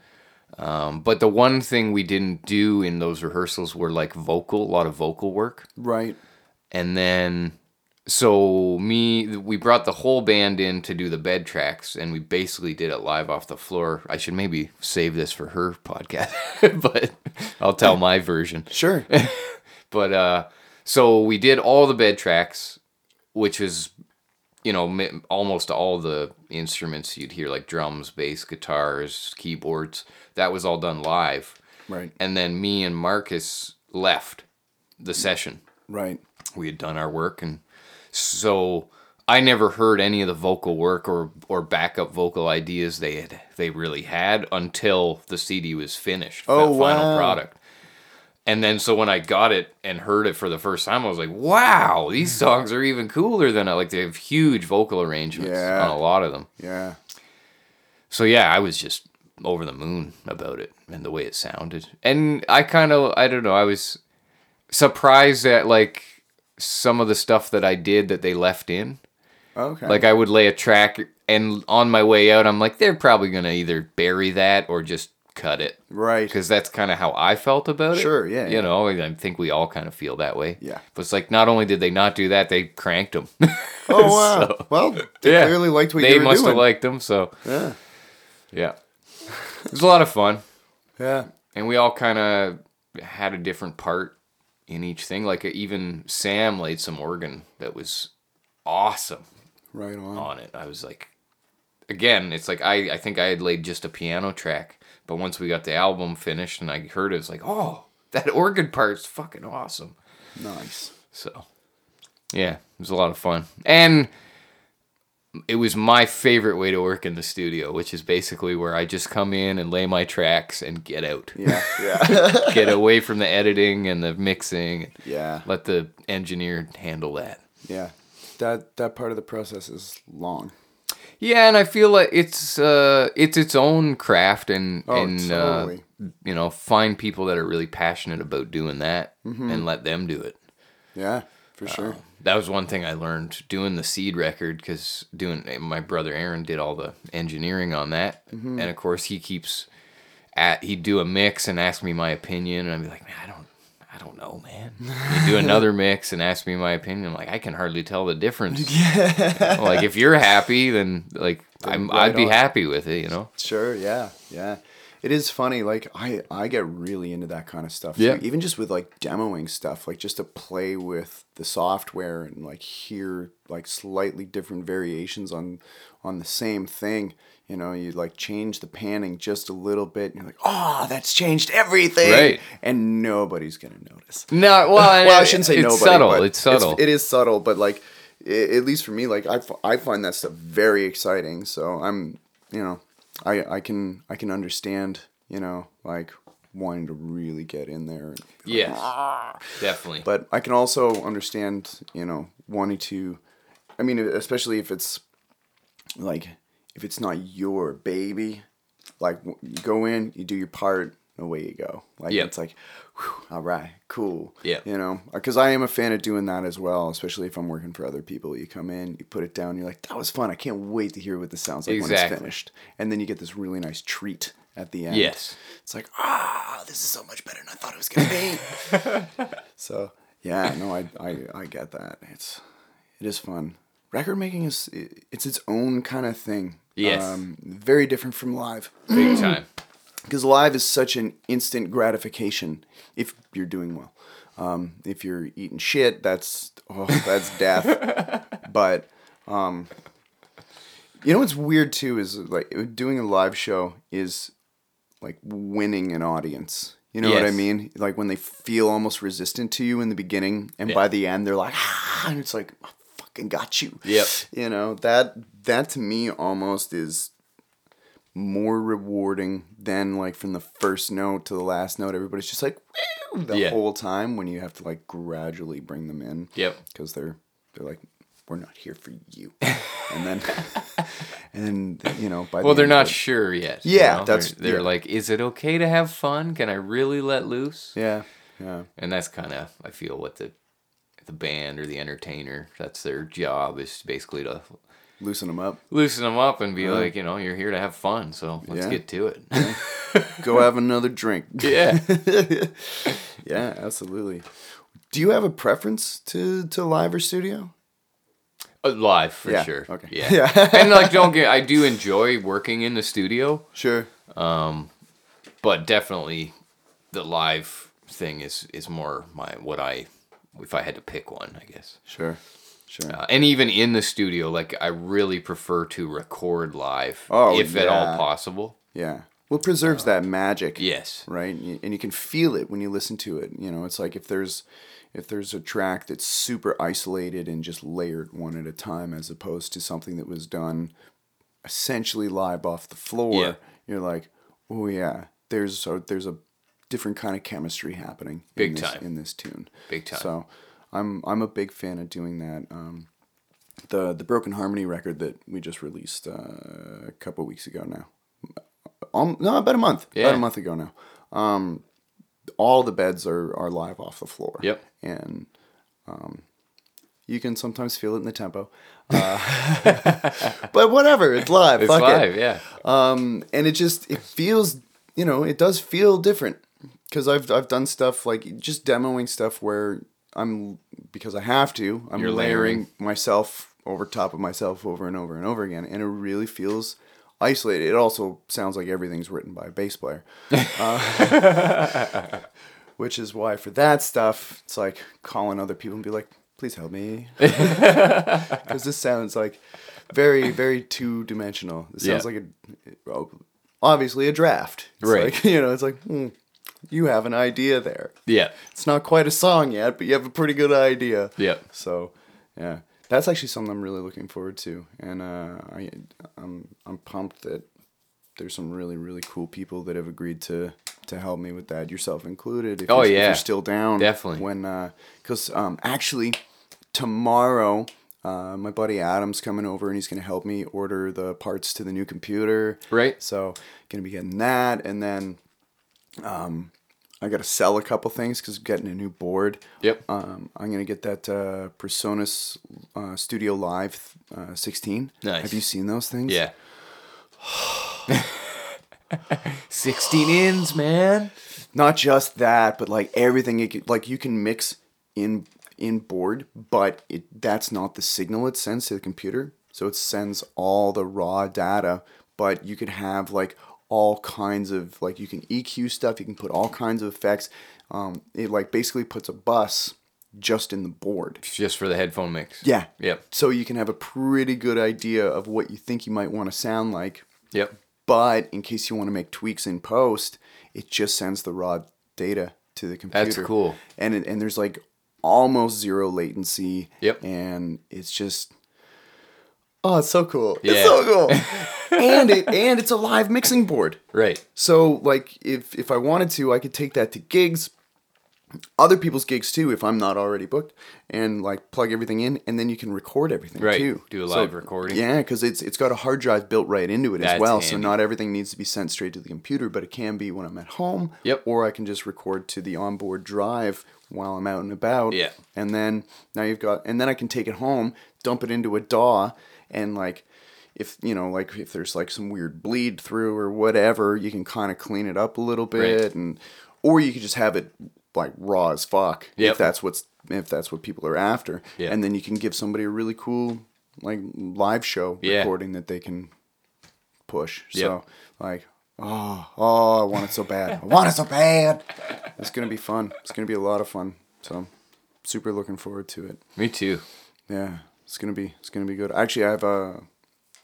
um, but the one thing we didn't do in those rehearsals were like vocal a lot of vocal work Right. and then so me we brought the whole band in to do the bed tracks and we basically did it live off the floor i should maybe save this for her podcast but i'll tell my version Sure. but uh, so we did all the bed tracks, which is, you know, almost all the instruments you'd hear, like drums, bass, guitars, keyboards. That was all done live. right. And then me and Marcus left the session. Right. We had done our work, and so I never heard any of the vocal work or or backup vocal ideas they had they really had until the CD was finished. Oh, the final wow. product. And then so when I got it and heard it for the first time, I was like, "Wow, these hmm. songs are even cooler than I like." They have huge vocal arrangements Yeah. on a lot of them. Yeah. So yeah, I was just over the moon about it and the way it sounded. And I kind of I don't know, I was surprised at like some of the stuff that I did that they left in. Okay. Like I would lay a track and on my way out I'm like they're probably going to either bury that or just cut it right. because that's kind of how I felt about it. Sure, yeah, You yeah. know, I think we all kind of feel that way. Yeah. But it's like not only did they not do that, they cranked them. Oh wow. So- well, they Yeah. clearly liked what they must doing. have liked them, so yeah. yeah. It was a lot of fun. Yeah. and we all kind of had a different part in each thing. Like uh, even Sam laid some organ that was awesome Right on. on it. I was like, again, it's like I I think I had laid just a piano track, but once we got the album finished and I heard it, it's like, oh, that organ part's fucking awesome. Nice. So, yeah, it was a lot of fun. And it was my favorite way to work in the studio, which is basically where I just come in and lay my tracks and get out. Yeah. Yeah. get away from the editing and the mixing. yeah. Let the engineer handle that. Yeah. That that part of the process is long. Yeah, and I feel like it's uh it's its own craft and Oh, and totally. uh, you know, find people that are really passionate about doing that Mm-hmm. and let them do it. Yeah, for sure. Um, That was one thing I learned doing the seed record because doing my brother Aaron did all the engineering on that, Mm-hmm. and of course he keeps at he'd do a mix and ask me my opinion, and I'd be like, man, I don't. I don't know, man. You do another mix and ask me my opinion. I'm like, I can hardly tell the difference. Yeah. like, if you're happy, then like, I'm, right I'd be on. happy with it, you know. Sure, yeah, yeah. It is funny. Like I, I get really into that kind of stuff. Yeah. Too. Even just with like demoing stuff, like just to play with the software and like hear like slightly different variations on on the same thing. You know, you like change the panning just a little bit, and you're like, "Oh, that's changed everything!" Right. And nobody's gonna notice. No, well, well, I shouldn't say it's nobody. subtle. but It's subtle. it is subtle, but like, i at least for me, like I, I find that stuff very exciting. So I'm, you know, I I can I can understand, you know, like wanting to really get in there. And, yes, ah. definitely. but I can also understand, you know, wanting to. I mean, especially if it's like if it's not your baby, like you go in, you do your part, away you go. Like Yep. it's like, whew, all right, cool. Yeah. You know, because I am a fan of doing that as well, especially if I'm working for other people. You come in, you put it down, you're like, that was fun. I can't wait to hear what this sounds like when it's finished, and then you get this really nice treat at the end. Yes. It's like, ah, this is so much better than I thought it was gonna be. so yeah, no, I, I I get that. It's it is fun. Record making is it's its own kind of thing. Yes. Um, very different from live Big time. Because live is such an instant gratification if you're doing well. Um, if you're eating shit, that's oh, that's death. but um, you know what's weird too is like doing a live show is like winning an audience. You know what I mean? Like when they feel almost resistant to you in the beginning, and Yeah. by the end they're like, ah, and it's like, I fucking got you. Yep. You know that that to me almost is more rewarding than like from the first note to the last note. Everybody's just like "Woo," the Yeah. whole time when you have to like gradually bring them in. Yep. Because they're they're like, we're not here for you, and then and then you know by Well, the they're not it- sure yet. Yeah, know? that's- they're, they're yeah. like, is it okay to have fun? Can I really let loose? Yeah, yeah, And that's kind of I feel what the the band or the entertainer that's their job is basically to loosen them up. loosen them up and be like, you know, you're here to have fun, so let's Yeah. get to it. Go have another drink. yeah. Yeah, absolutely. Do you have a preference to to live or studio? Uh, Live for Yeah, sure. okay. Yeah. Yeah. and like don't get I do enjoy working in the studio, Sure. Um but definitely the live thing is is more my what I if I had to pick one, I guess. Sure. Sure. Uh, and even in the studio, like I really prefer to record live Oh, if at all possible. Yeah. Well, it preserves that magic. Yes. Right. And you, and you can feel it when you listen to it. You know, it's like if there's if there's a track that's super isolated and just layered one at a time, as opposed to something that was done essentially live off the floor. Yeah. You're like, oh yeah, there's a, there's a different kind of chemistry happening. Big in this, time. in this tune. Big time. So, I'm I'm a big fan of doing that. Um, the the Broken Harmony record that we just released uh, a couple weeks ago now. Um, no, about a month. About a month ago now. Um, all the beds are, are live off the floor. Yep. And um, you can sometimes feel it in the tempo. Uh, but whatever, it's live. It's Fuck it. live, yeah. Um, and it just it feels you know it does feel different because I've I've done stuff like just demoing stuff where I'm because I have to I'm You're layering, layering. myself over top of myself over and over and over again, and it really feels isolated. It also sounds like everything's written by a bass player, uh, which is why for that stuff it's like calling other people and be like, please help me, because this sounds like very very two dimensional. It sounds Yeah. like a obviously a draft. It's Right. Like, you know, it's like hmm, you have an idea there. Yeah. It's not quite a song yet, but you have a pretty good idea. Yeah. So, yeah, that's actually something I'm really looking forward to, and uh, I, I'm I'm pumped that there's some really really cool people that have agreed to to help me with that, yourself included. If Oh, you're, if yeah. you're still down, Definitely. When because um, actually tomorrow. Uh, my buddy Adam's coming over and he's gonna help me order the parts to the new computer. Right. So gonna be getting that, and then I got to sell a couple things because I'm getting a new board. Yep. Um, I'm gonna get that uh, Presonus uh, Studio Live uh, 16. Nice. Have you seen those things? Yeah. 16 ins, man. Not just that, but like everything. You can, like you can mix in in board, but it that's not the signal it sends to the computer. So it sends all the raw data, but you could have like all kinds of like you can EQ stuff. You can put all kinds of effects. Um, it like basically puts a bus just in the board. Just for the headphone mix. Yeah. Yep. So you can have a pretty good idea of what you think you might want to sound like. Yep. But in case you want to make tweaks in post, it just sends the raw data to the computer. That's cool. And it, and there's like almost zero latency. Yep. And it's just oh, it's so cool. Yeah. It's so cool. and it and it's a live mixing board. Right. So like if if I wanted to, I could take that to gigs, other people's gigs too, if I'm not already booked, and like plug everything in, and then you can record everything Right. too. Do a So- live recording. Yeah, because it's it's got a hard drive built right into it as That's well. So not everything needs to be sent straight to the computer, but it can be when I'm at home. Yep. Or I can just record to the onboard drive while I'm out and about. Yeah. And then now you've got, and then I can take it home, dump it into a DAW, and like. If you know, like if there's like some weird bleed through or whatever, you can kind of clean it up a little bit, Right. and or you could just have it like raw as fuck Yep. if that's what's if that's what people are after, Yeah. and then you can give somebody a really cool like live show Yeah. recording that they can push. Yep. So like, oh, oh, I want it so bad. I want it so bad. It's gonna be fun. It's gonna be a lot of fun. So, super looking forward to it. Me too. Yeah, it's gonna be it's gonna be good. Actually, I have a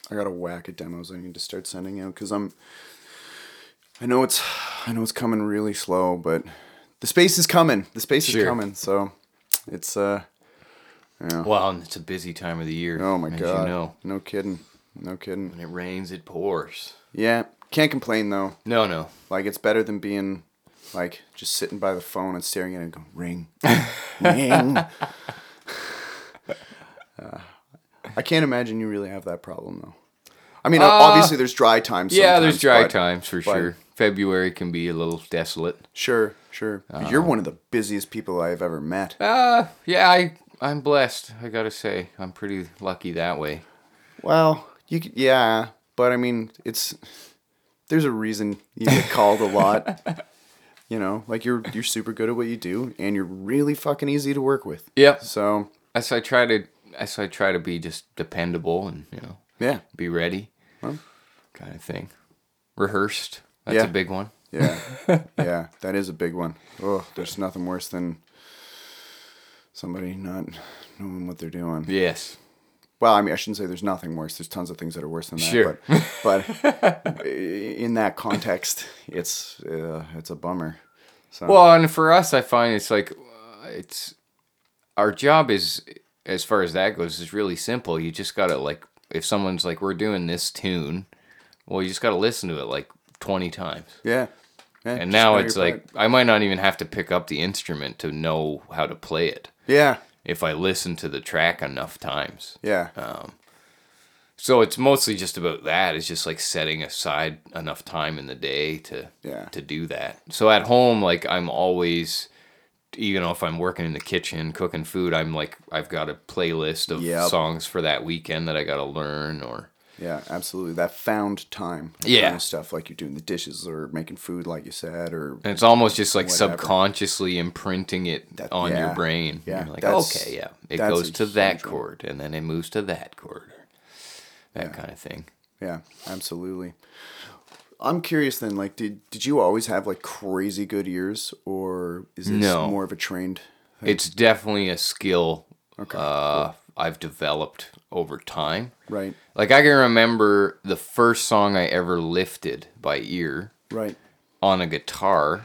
I got a whack of demos I need to start sending out because I'm. I know it's I know it's coming really slow, but the space is coming. The space is coming. So, it's uh. Yeah. Well, and it's a busy time of the year. Oh my god. You know, No kidding. No kidding. when it rains, it pours. Yeah. Can't complain though. No, no. Like it's better than being like just sitting by the phone and staring at it and going ring, ring. Uh, I can't imagine you really have that problem though. I mean, obviously there's dry times. Yeah, there's dry but- times for but- sure. February can be a little desolate. Sure, sure. You're one of the busiest people I've ever met. Uh, yeah, I I'm blessed. I gotta say, I'm pretty lucky that way. Well, you yeah, but I mean, it's there's a reason you get called a lot. You know, like you're you're super good at what you do, and you're really fucking easy to work with. Yeah. So As I try to, as I try to be just dependable and you know yeah, be ready, Well. kind of thing. Rehearsed. That's Yeah. a big one. yeah, yeah. That is a big one. Oh, there's nothing worse than somebody not knowing what they're doing. Yes. Well, I mean, I shouldn't say there's nothing worse. There's tons of things that are worse than that. Sure. But, but in that context, it's uh, it's a bummer. So Well, and for us, I find it's like uh, it's our job is as far as that goes is really simple. You just gotta like if someone's like we're doing this tune, well, you just gotta listen to it like twenty times. yeah. yeah And now it's like I might not even have to pick up the instrument to know how to play it yeah, if I listen to the track enough times. yeah, Um, So it's mostly just about that. It's just like setting aside enough time in the day to Yeah. to do that. So at home, like I'm always, you know, if I'm working in the kitchen cooking food, I'm like I've got a playlist of Yep. songs for that weekend that I got to learn or yeah. Absolutely, that found time. Yeah. kind of stuff like you're doing the dishes or making food, like you said, or and it's almost just like Whatever. subconsciously imprinting it That- on your brain. Yeah, You're like, that's- okay, yeah, it goes to that chord and then it moves to that chord. That Yeah. kind of thing. Yeah, absolutely. I'm curious then, like, did did you always have like crazy good ears, or is this No. more of a trained? It's definitely a skill Okay, uh, I've developed over time. Right, Like I can remember the first song I ever lifted by ear right. on a guitar,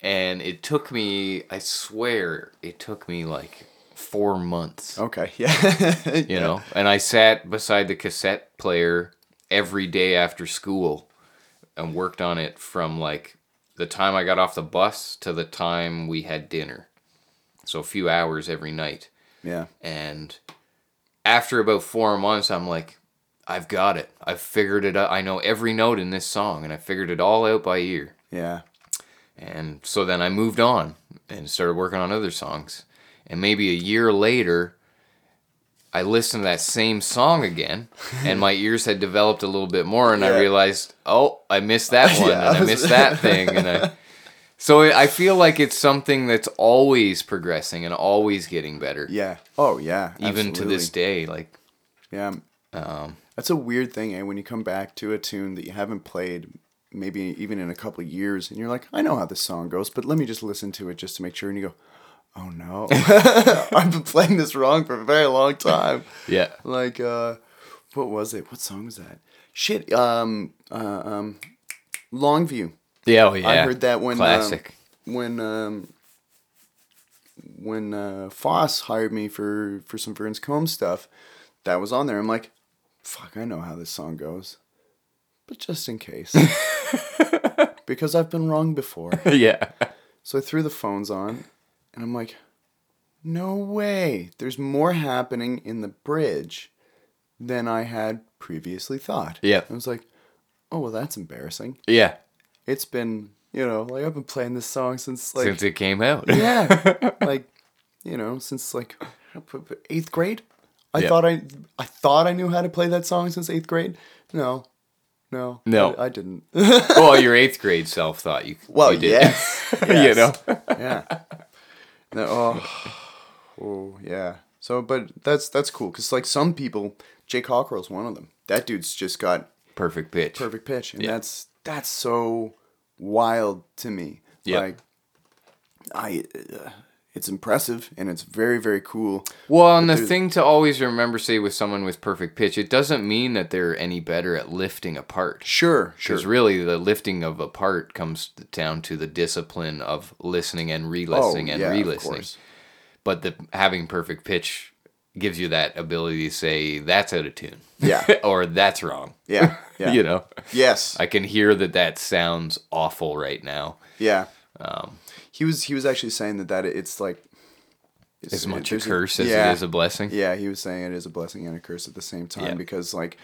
and it took me. I swear, it took me like four months. Okay, yeah, You know, and I sat beside the cassette player every day after school and worked on it from like the time I got off the bus to the time we had dinner. So a few hours every night. yeah, And after about four months, I'm like, I've got it. I've figured it out. I know every note in this song, and I figured it all out by ear. yeah, And so then I moved on and started working on other songs. And maybe a year later, I listened to that same song again, and my ears had developed a little bit more, and Yeah. I realized, oh, I missed that one, Yeah, and I I missed that thing, and I. So I feel like it's something that's always progressing and always getting better, Yeah. Oh yeah. even to this day. Like, Yeah. um, That's a weird thing, eh? When you come back to a tune that you haven't played, maybe even in a couple of years, and you're like, I know how this song goes, but let me just listen to it just to make sure. And you go, Oh no, I've been playing this wrong for a very long time. yeah, Like, uh, what was it? What song was that? Shit. Um. Uh, um. Longview. yeah, oh, yeah. I heard that when um, classic. when um, when uh, Foss hired me for for some Vern's Combs stuff, that was on there. I'm like, fuck, I know how this song goes, but just in case, because I've been wrong before. yeah, So I threw the phones on, and I'm like, no way. There's more happening in the bridge than I had previously thought. Yeah. I was like, oh well, that's embarrassing. yeah. It's been you know like I've been playing this song since like Since it came out. yeah, like you know, since like eighth grade. I Yeah. thought I I thought I knew how to play that song since eighth grade. No, no, No. I, I didn't. well, your eighth grade self thought you. well, you did. yes, you know. yeah. No, oh, oh, yeah. So, but that's that's cool because like some people, Jake Cockrell's one of them. That dude's just got Perfect pitch. perfect pitch, and Yeah. that's that's so wild to me. Yeah. Like, I, uh, it's impressive and it's very very cool. Well, and the thing to always remember, say, with someone with perfect pitch, it doesn't mean that they're any better at lifting a part. Sure, sure. Because really, the lifting of a part comes down to the discipline of listening and re-listening and Oh, yeah, re-listening. But the having perfect pitch gives you that ability to say that's out of tune. Yeah. or that's wrong. Yeah, yeah. you know, Yes. I can hear that that sounds awful right now. yeah. Um, He was he was actually saying that that it's like it's, as much a there's curse as yeah, it is a blessing. Yeah, he was saying it is a blessing and a curse at the same time Yeah. because like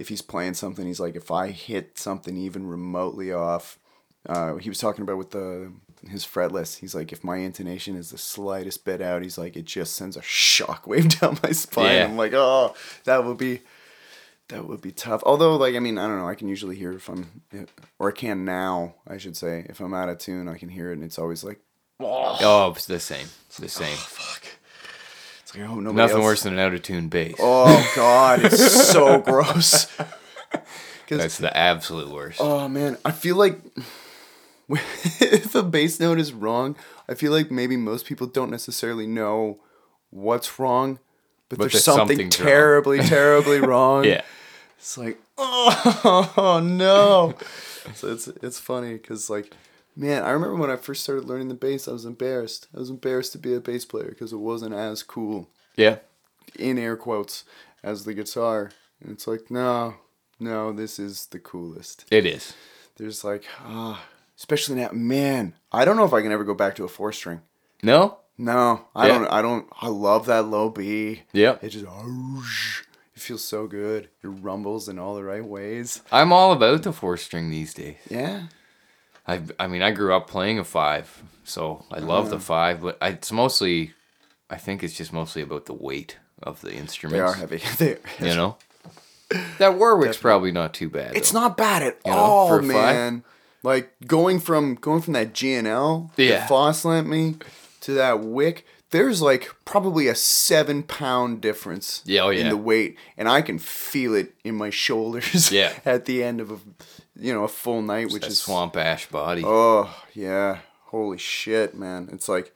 if he's playing something, he's like if I hit something even remotely off. Uh, he was talking about with the his fretless. He's like, if my intonation is the slightest bit out, he's like, it just sends a shockwave down my spine. Yeah. I'm like, oh, that would be that would be tough. Although, like, I mean, I don't know. I can usually hear if I'm, eh, or I can now, I should say, if I'm out of tune, I can hear it, and it's always like, Oh, it's the same. It's the same. Oh, fuck. It's like, oh, nobody Nothing else- worse than an out of tune bass. Oh God, it's so gross. That's the absolute worst. Oh man, I feel like if a bass note is wrong, I feel like maybe most people don't necessarily know what's wrong, but, But there's, there's something something's wrong. terribly, terribly wrong. yeah. It's like, oh no. so it's it's funny because like, man, I remember when I first started learning the bass, I was embarrassed. I was embarrassed to be a bass player because it wasn't as cool Yeah. in air quotes as the guitar. And it's like, no, no, this is the coolest. It is. There's like, ah, especially now, man. I don't know if I can ever go back to a four string. No? No, I Yeah. don't. I don't. I love that low B. Yeah. It just, it feels so good. It rumbles in all the right ways. I'm all about the four string these days. Yeah. I I mean I grew up playing a five, so I love the uh-huh. five, but I, it's mostly I think it's just mostly about the weight of the instruments. They are heavy. they You know? That Warwick's probably not too bad. It's though. not bad at know, all, a five. man. Like going from going from that G and L Yeah. that Foss lent me to that Wick. There's like probably a seven pound difference Yeah, oh, in the weight, and I can feel it in my shoulders. Yeah. at the end of a you know a full night, which is swamp ash body. Oh yeah, holy shit, man! It's like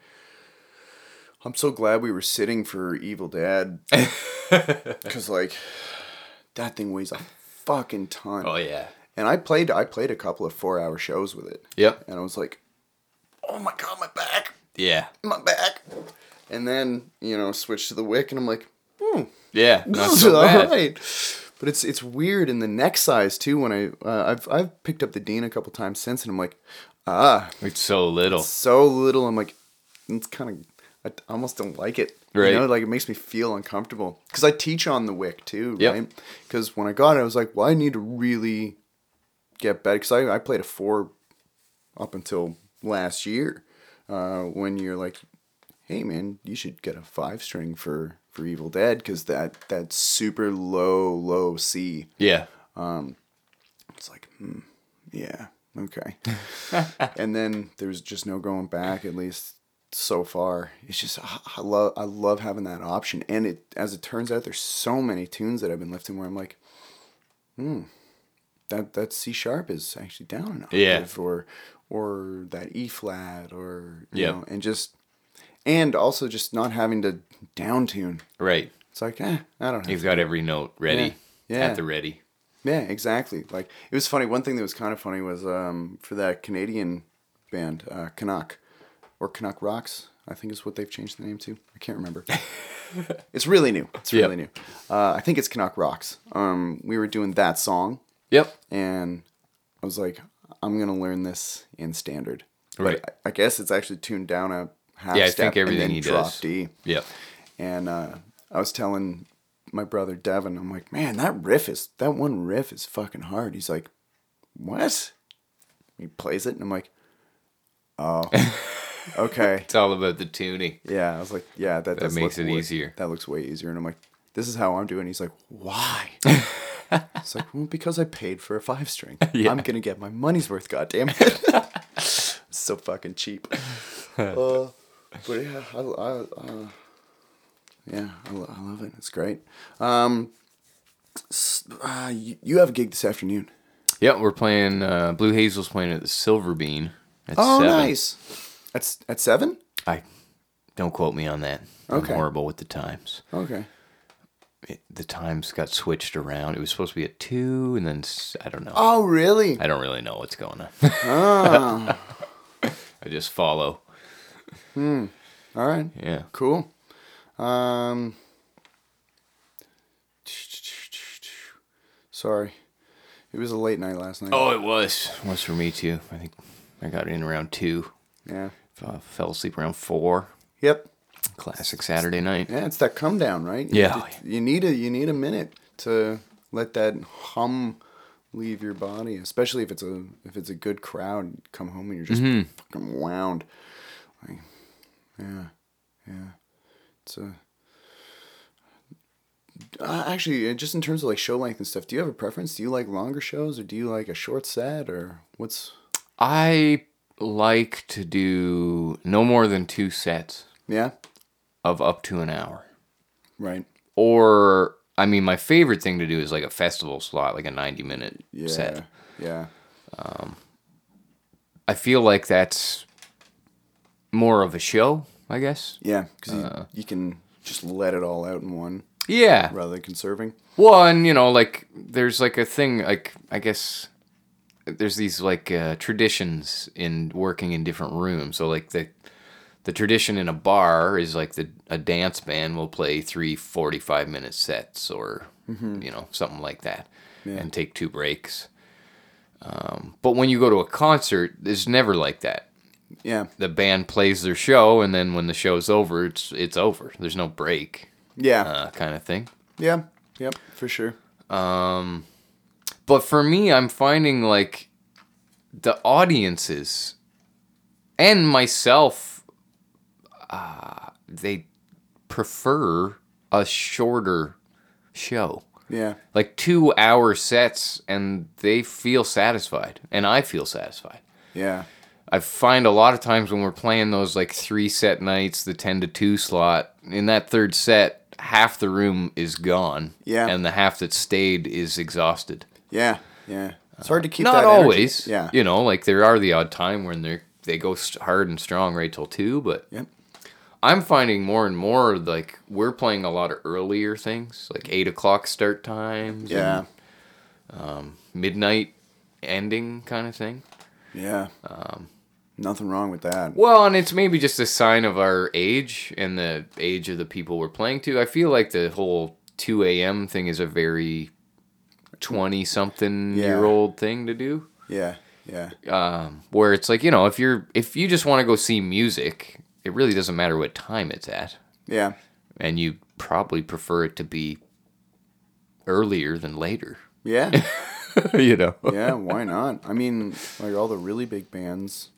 I'm so glad we were sitting for Evil Dead because like that thing weighs a fucking ton. Oh yeah. And I played I played a couple of four hour shows with it. Yep. And I was like, oh my god, my back, Yeah. my back. And then you know switch to the Wick, and I'm like, hmm, Yeah. Not so all bad. right. But it's it's weird in the neck size too. When I uh, I've I've picked up the Dean a couple times since, and I'm like, ah, It's so little. so little. I'm like, it's kind of. I almost don't like it. Right. You know, like it makes me feel uncomfortable because I teach on the wick too, Yep. right? Because when I got it, I was like, well, I need to really get better because I, I played a four up until last year uh, when you're like, hey man, you should get a five string for for Evil Dead because that that super low low C. Yeah. Um, It's like, hmm, yeah, okay. and then there's just no going back. At least so far, it's just I I love I love having that option. And it as it turns out, there's so many tunes that I've been lifting where I'm like, hmm, that that C sharp is actually down an octave, Yeah. or or that E flat, or you Yep. know, and just and also just not having to down tune. Right. It's like, eh, I don't know. You've got every note ready. Yeah. Yeah. At the ready. Yeah, exactly. Like it was funny. One thing that was kind of funny was um, for that Canadian band, uh, Canuck, or Canuck Rocks. I think is what they've changed the name to. I can't remember. it's really new. It's really Yep. new. Uh, I think it's Canuck Rocks. Um, we were doing that song, Yep. and I was like, I'm gonna learn this in standard. But Right. I, I guess it's actually tuned down a half Yeah, I think everything and then he drop does. D. Yeah. And uh, I was telling my brother Devin, I'm like, man, that riff is that one riff is fucking hard. He's like, what? He plays it, and I'm like, oh, okay, It's all about the tuning. yeah. I was like, yeah, that, does makes it way- easier. That looks way easier. And I'm like, this is how I'm doing. He's like, why? it's like, well, because I paid for a five string. Yeah. I'm gonna get my money's worth. God damn it! so fucking cheap. uh, but yeah, I, I, uh, yeah, I, lo- I love it. It's great. Um, uh, you, you have a gig this afternoon. Yep, we're playing uh, Blue Hazel's playing at the Silver Bean at Oh, seven. nice. At at seven. I don't quote me on that. I'm horrible with the times. Okay. It, the times got switched around. It was supposed to be at two, and then I don't know. Oh, really? I don't really know what's going on. Ah. I just follow. Hmm. All right. Yeah. Cool. Um, sorry, it was a late night last night. Oh, it was. It was for me too. I think I got in around two. Yeah. Uh, fell asleep around four. Yep. Classic Saturday night. Yeah, it's that come down, right? You Yeah. just- you need a you need a minute to let that hum leave your body, especially if it's a if it's a good crowd. Come home and you're just Mm-hmm. fucking wound. Like, yeah, yeah. It's a. Uh, actually, just in terms of like show length and stuff, do you have a preference? Do you like longer shows or do you like a short set or what's? I like to do no more than two sets Yeah, of up to an hour. right. Or I mean, my favorite thing to do is like a festival slot, like a ninety-minute Yeah, set. yeah, Um, I feel like that's more of a show, I guess. yeah. Because Uh. you, you can just let it all out in one Yeah. rather than conserving. Well, and you know, like there's like a thing, like I guess there's these like uh, traditions in working in different rooms. So like the the tradition in a bar is like the a dance band will play three 45 minute sets or you know something like that, and take two breaks. Um, but when you go to a concert, it's never like that. Yeah, The band plays their show, and then when the show's over, it's it's over. There's no break, yeah, uh, kind of thing. yeah, yep, for sure. Um, but for me, I'm finding like the audiences and myself, uh, they prefer a shorter show. Yeah, Like two hour sets, and they feel satisfied, and I feel satisfied. yeah, I find a lot of times when we're playing those like three set nights, the 10 to 2 slot, in that third set, half the room is gone. Yeah. And the half that stayed is exhausted. yeah, yeah. It's hard to keep Not that energy. always. Yeah, You know, like there are the odd time when they they go hard and strong right till 2, but Yep. I'm finding more and more like we're playing a lot of earlier things, like 8 o'clock start times. yeah, and midnight ending kind of thing. yeah. Um, Nothing wrong with that. Well, and it's maybe just a sign of our age and the age of the people we're playing to. I feel like the whole 2 a.m. thing is a very 20 something Yeah. year old thing to do. Yeah, yeah, Um, where it's like, you know, if you're if you just want to go see music, it really doesn't matter what time it's at. yeah, And you probably prefer it to be earlier than later. yeah, you know. yeah. Why not? I mean, like all the really big bands,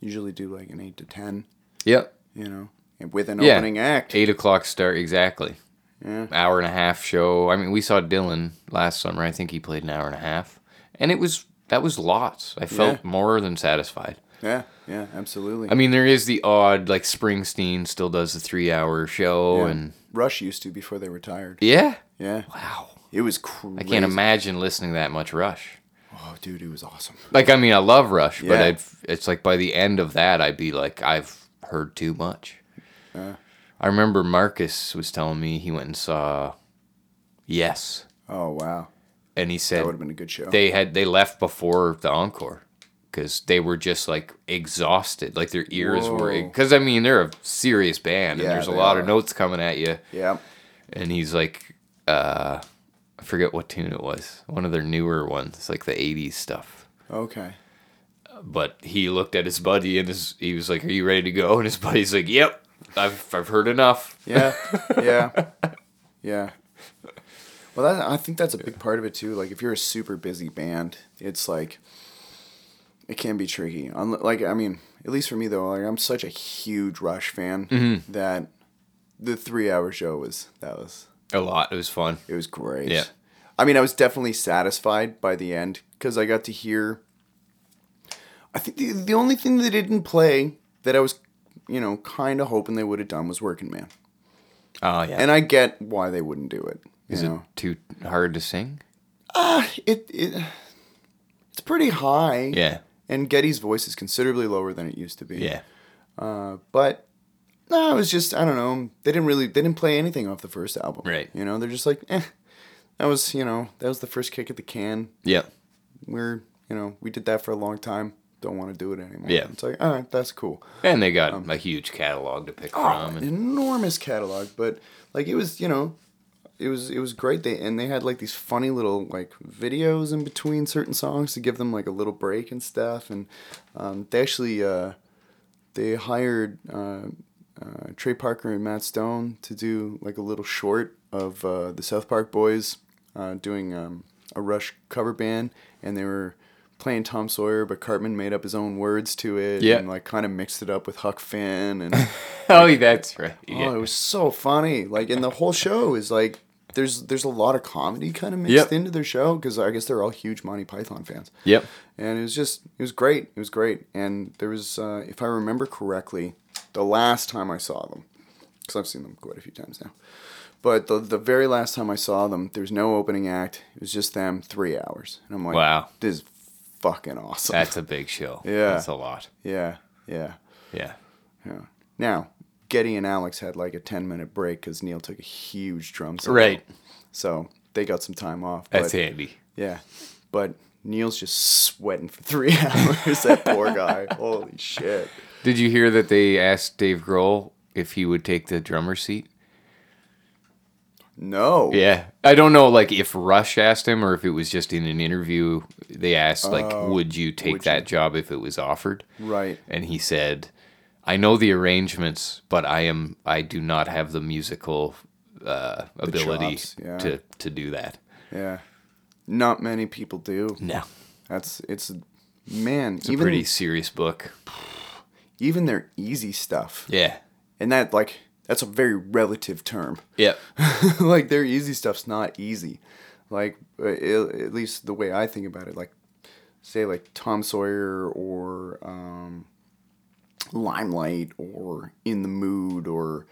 usually do like an eight to ten. Yep. You know, and with an Yeah. opening act. Eight o'clock start exactly. Yeah. Hour and a half show. I mean, we saw Dylan last summer. I think he played an hour and a half, and it was that was lots. I felt Yeah. more than satisfied. Yeah. Yeah. Absolutely. I mean, there is the odd like Springsteen still does the three hour show, Yeah. and Rush used to before they retired. yeah, Yeah. wow. It was crazy. I can't imagine listening to that much Rush. Oh, dude, it was awesome. Like, I mean, I love Rush, but I'd, it's like by the end of that, I'd be like, I've heard too much. Yeah. I remember Marcus was telling me he went and saw Yes, Oh wow, and he said that would have been a good show. they had they left before the encore because they were just like exhausted, like their ears were. Because I mean, they're a serious band, and Yeah, there's a lot are. of notes coming at you. yeah. And he's like, uh, I forget what tune it was, one of their newer ones, like the '80s stuff. Okay. but he looked at his buddy and his he was like, "Are you ready to go?" And his buddy's like, "Yep, I've I've heard enough." Yeah. Yeah. yeah. Well, that, I think that's a big part of it too. Like, if you're a super busy band, it's like it can be tricky. Like, I mean, at least for me though, like I'm such a huge Rush fan Mm-hmm. that the three-hour show was that was A lot. It was fun. It was great. Yeah. I mean, I was definitely satisfied by the end because I got to hear. I think the, the only thing they didn't play that I was, you know, kind of hoping they would have done was Working Man. Oh yeah. And I get why they wouldn't do it. Is it too hard to sing? it, it it's pretty high. Yeah. And Geddy's voice is considerably lower than it used to be. Yeah. Uh, but no, it was just I don't know. They didn't really they didn't play anything off the first album. Right. You know, they're just like, eh. That was you know that was the first kick at the can. Yeah. we're you know we did that for a long time don't want to do it anymore Yeah. it's like all right that's cool And they got a huge catalog to pick from. And, enormous catalog but like it was you know it was it was great they and they had like these funny little like videos in between certain songs to give them like a little break and stuff and um, they actually uh, they hired uh, uh, Trey Parker and Matt Stone to do like a little short of uh, the South Park Boys uh, doing um, a Rush cover band, and they were playing Tom Sawyer, but Cartman made up his own words to it, and like kind of mixed it up with Huck Finn, and oh, that's right. oh, Yeah. it was so funny. Like, and the whole show is like. There's there's a lot of comedy kind of mixed Yep. into their show because I guess they're all huge Monty Python fans Yep. and it was just it was great it was great and there was uh, if i remember correctly the last time i saw them because i've seen them quite a few times now but the, the very last time i saw them there was no opening act it was just them three hours and i'm like Wow. this is fucking awesome That's a big show. Yeah. That's a lot. yeah yeah Yeah. yeah now Geddy and alex had like a 10 minute break because neil took a huge drum set. Right. so they got some time off That's but, handy. yeah but neil's just sweating for three hours that poor guy holy shit Did you hear that they asked Dave Grohl if he would take the drummer seat? No. Yeah. I don't know like if Rush asked him or if it was just in an interview they asked like oh, would you take would that job if it was offered? Right. And he said, "I know the arrangements, but I am I do not have the musical uh, ability chops, yeah. to to do that." Yeah. Not many people do. No. That's it's man, It's a pretty serious book. even their easy stuff. Yeah. And that like that's a very relative term. Yeah, like their easy stuff's not easy. Like at least the way I think about it like say like Tom Sawyer or um, Limelight or In the Mood or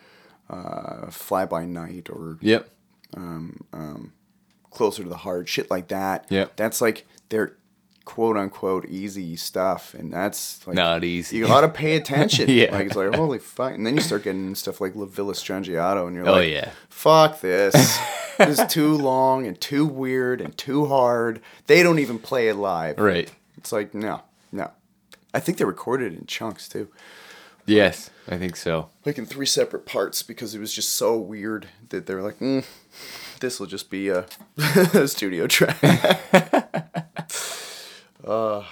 uh, Fly By Night or Yep. Um, um, closer to the heart, shit like that. Yep. That's like their quote unquote easy stuff, and that's like Not easy. You gotta pay attention. Yeah. Like it's like holy fuck, and then you start getting stuff like La Villa Strangiato, and you're Oh, like, yeah. fuck this. this is too long and too weird and too hard. They don't even play it live. Right. It's like no, no. I think they recorded it in chunks too, Yes, I think so. like in three separate parts, because it was just so weird that they were like, mm, this will just be a, studio track. uh,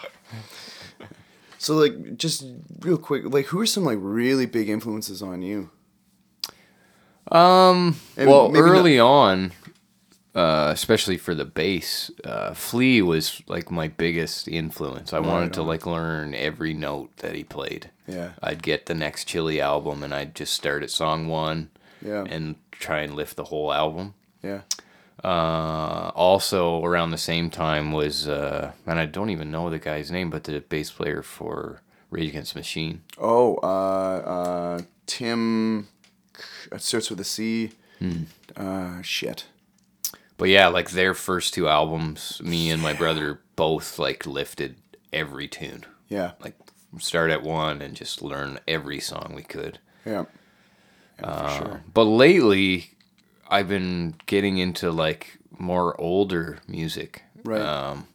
so like, just real quick, like, who are some like really big influences on you? Um. And well, maybe not- early on, uh, especially for the bass. Uh, Flea was like my biggest influence. I wanted to on. like learn every note that he played. Yeah. I'd get the next Chili album and I'd just start at song one Yeah. and try and lift the whole album. yeah. Uh, also around the same time was, uh, and I don't even know the guy's name, but the bass player for Rage Against the Machine. Oh, uh, uh, Tim. It starts with a C. Hmm. Uh, shit. But yeah, like their first two albums, me and my brother both like lifted every tune. Yeah. Like start at one and just learn every song we could. Yeah. Yeah, for sure. But lately, I've been getting into like more older music. Right. Um,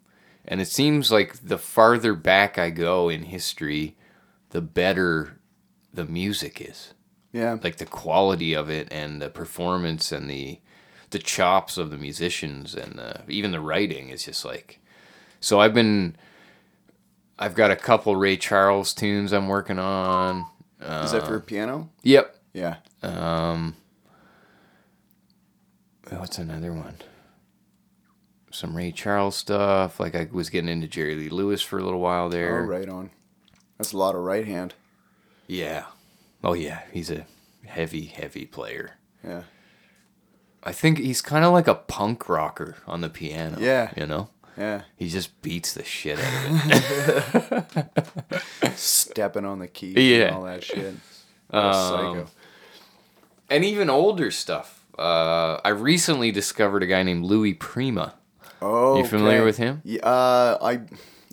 and it seems like the farther back I go in history, the better the music is. Yeah. Like the quality of it and the performance and the the chops of the musicians and uh, even the writing is just like. So I've been. I've got a couple Ray Charles tunes I'm working on. Uh, Is that for piano? Yep. Yeah. Um, what's another one? Some Ray Charles stuff. Like I was getting into Jerry Lee Lewis for a little while there. Oh, there. right on. That's a lot of right hand. Yeah. Oh yeah, he's a heavy, heavy player. Yeah. I think he's kind of like a punk rocker on the piano. Yeah. You know, Yeah. he just beats the shit out of it. Stepping on the keys Yeah. and all that shit. Um, psycho. and even older stuff. Uh, I recently discovered a guy named Louis Prima. Oh, you familiar okay. with him? Yeah, uh, I,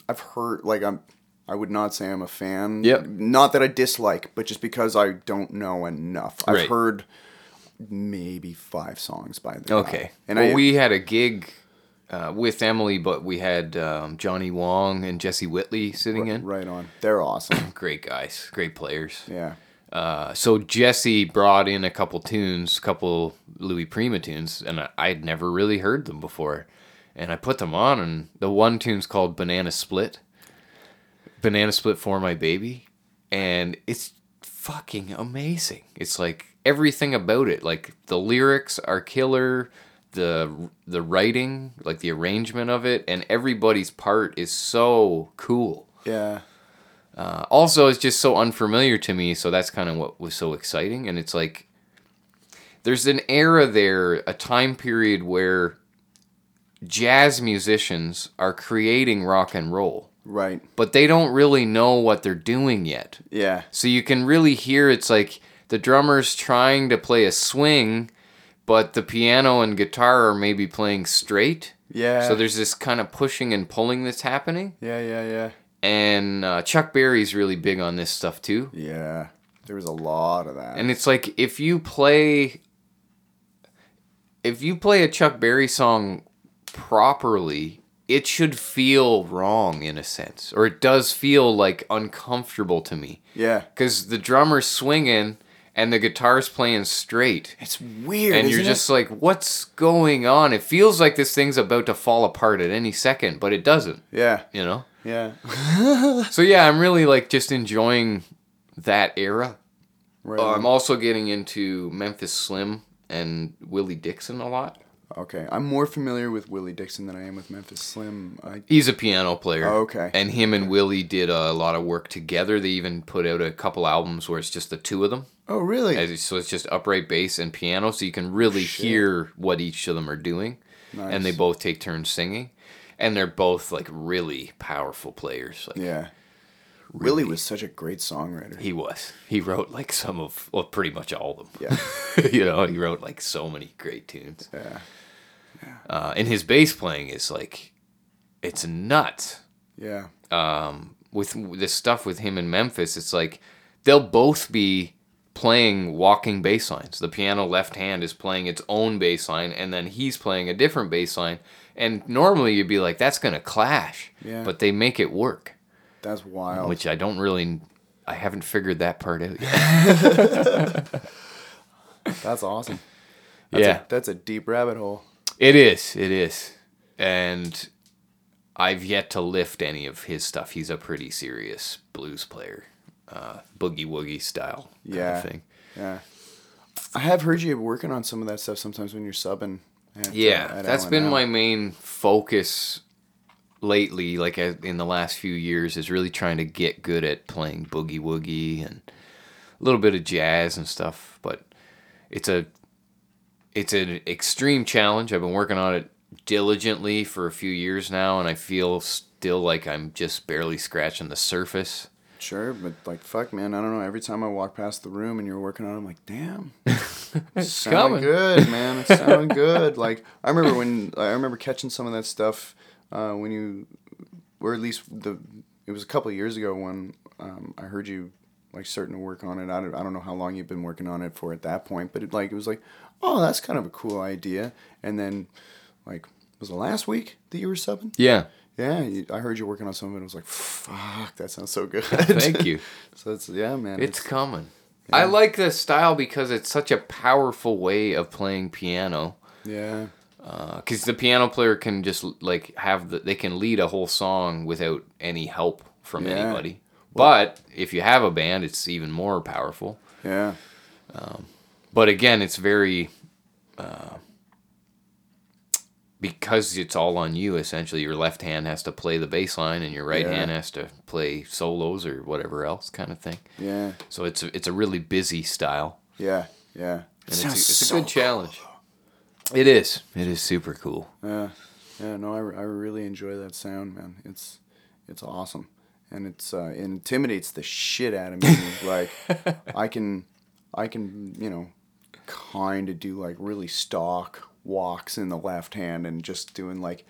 I've heard like I'm. I would not say I'm a fan. Yep. Not that I dislike, but just because I don't know enough. I've Right. heard maybe five songs by the. Okay. And well, I we had a gig uh, with Emily, but we had um, Johnny Wong and Jesse Whitley sitting in. right on. They're awesome. Great guys, great players. yeah. Uh, so Jesse brought in a couple tunes, couple Louis Prima tunes, and I, I'd never really heard them before. And I put them on, and the one tune's called Banana Split. Banana Split for My Baby. And it's fucking amazing. It's like everything about it. Like the lyrics are killer, the the writing, like the arrangement of it, and everybody's part is so cool. Yeah. Uh, also, it's just so unfamiliar to me, so that's kind of what was so exciting. And it's like there's an era there, a time period where jazz musicians are creating rock and roll, Right. but they don't really know what they're doing yet. Yeah. So you can really hear it's like the drummer's trying to play a swing, but the piano and guitar are maybe playing straight. Yeah. So there's this kind of pushing and pulling that's happening. Yeah. Yeah. Yeah. And uh, Chuck Berry's really big on this stuff too. Yeah. There was a lot of that. And it's like if you play if you play a Chuck Berry song properly, it should feel wrong in a sense. Or it does feel like uncomfortable to me. yeah. Cuz the drummer's swinging and the guitar's playing straight. It's weird. And you're isn't it? just like, what's going on? It feels like this thing's about to fall apart at any second, but it doesn't, Yeah. you know? Yeah. So yeah, I'm really like just enjoying that era. Right. Uh. I'm also getting into Memphis Slim and Willie Dixon a lot. Okay, I'm more familiar with Willie Dixon than I am with Memphis Slim. I He's a piano player. Oh, okay. And him and Willie did a lot of work together. They even put out a couple albums where it's just the two of them. oh really? As- So it's just upright bass and piano, so you can really hear what each of them are doing. Nice. And they both take turns singing. And they're both like really powerful players. Like yeah. Willie was such a great songwriter. he was. He wrote like some of well pretty much all of them. Yeah. you know, he wrote like so many great tunes. Yeah. Uh, and his bass playing is like, it's nuts. Yeah. Um, with this stuff with him in Memphis, it's like they'll both be playing walking bass lines. The piano left hand is playing its own bass line, and then he's playing a different bass line. And normally you'd be like, that's gonna clash. Yeah. But they make it work, That's wild. which I don't really, I haven't figured that part out yet. That's awesome. That's yeah. A, that's a deep rabbit hole. It is. It is. And I've yet to lift any of his stuff. He's a pretty serious blues player, uh, boogie woogie style kind Yeah. of thing. Yeah. I have heard you working on some of that stuff sometimes when you're subbing uh, Yeah, at that's been my main focus lately. Like uh, in the last few years, is really trying to get good at playing boogie woogie and a little bit of jazz and stuff. But it's a it's an extreme challenge. I've been working on it diligently for a few years now, and I feel still like I'm just barely scratching the surface. Sure, but like fuck, man, I don't know. Every time I walk past the room and you're working on, it, I'm like, damn, it's sounding coming. good, man. It's sounding good. Like I remember when I remember catching some of that stuff uh, when you, or at least the, it was a couple of years ago when um, I heard you like starting to work on it. I don't, I don't know how long you've been working on it for at that point, but it like it was like, oh, that's kind of a cool idea. And then, like, was it last week that you were subbing? Yeah, Yeah, you, I heard you working on something. it. I was like, fuck, that sounds so good. thank you. so it's yeah, man. It's coming. I like the style because it's such a powerful way of playing piano. yeah, because the piano player can just like have the they can lead a whole song without any help from Yeah. anybody. But if you have a band, it's even more powerful. yeah, But again, it's very uh, because it's all on you. Essentially, your left hand has to play the bass line, and your right Yeah. hand has to play solos or whatever else kind of thing. yeah, So it's a, it's a really busy style, yeah, yeah. and it's a, it's a good challenge. It is. It is super cool. Yeah, yeah. No, I, I really enjoy that sound, man. It's it's awesome, and it's uh, it intimidates the shit out of me. like I can I can you know kind of do like really stock walks in the left hand and just doing like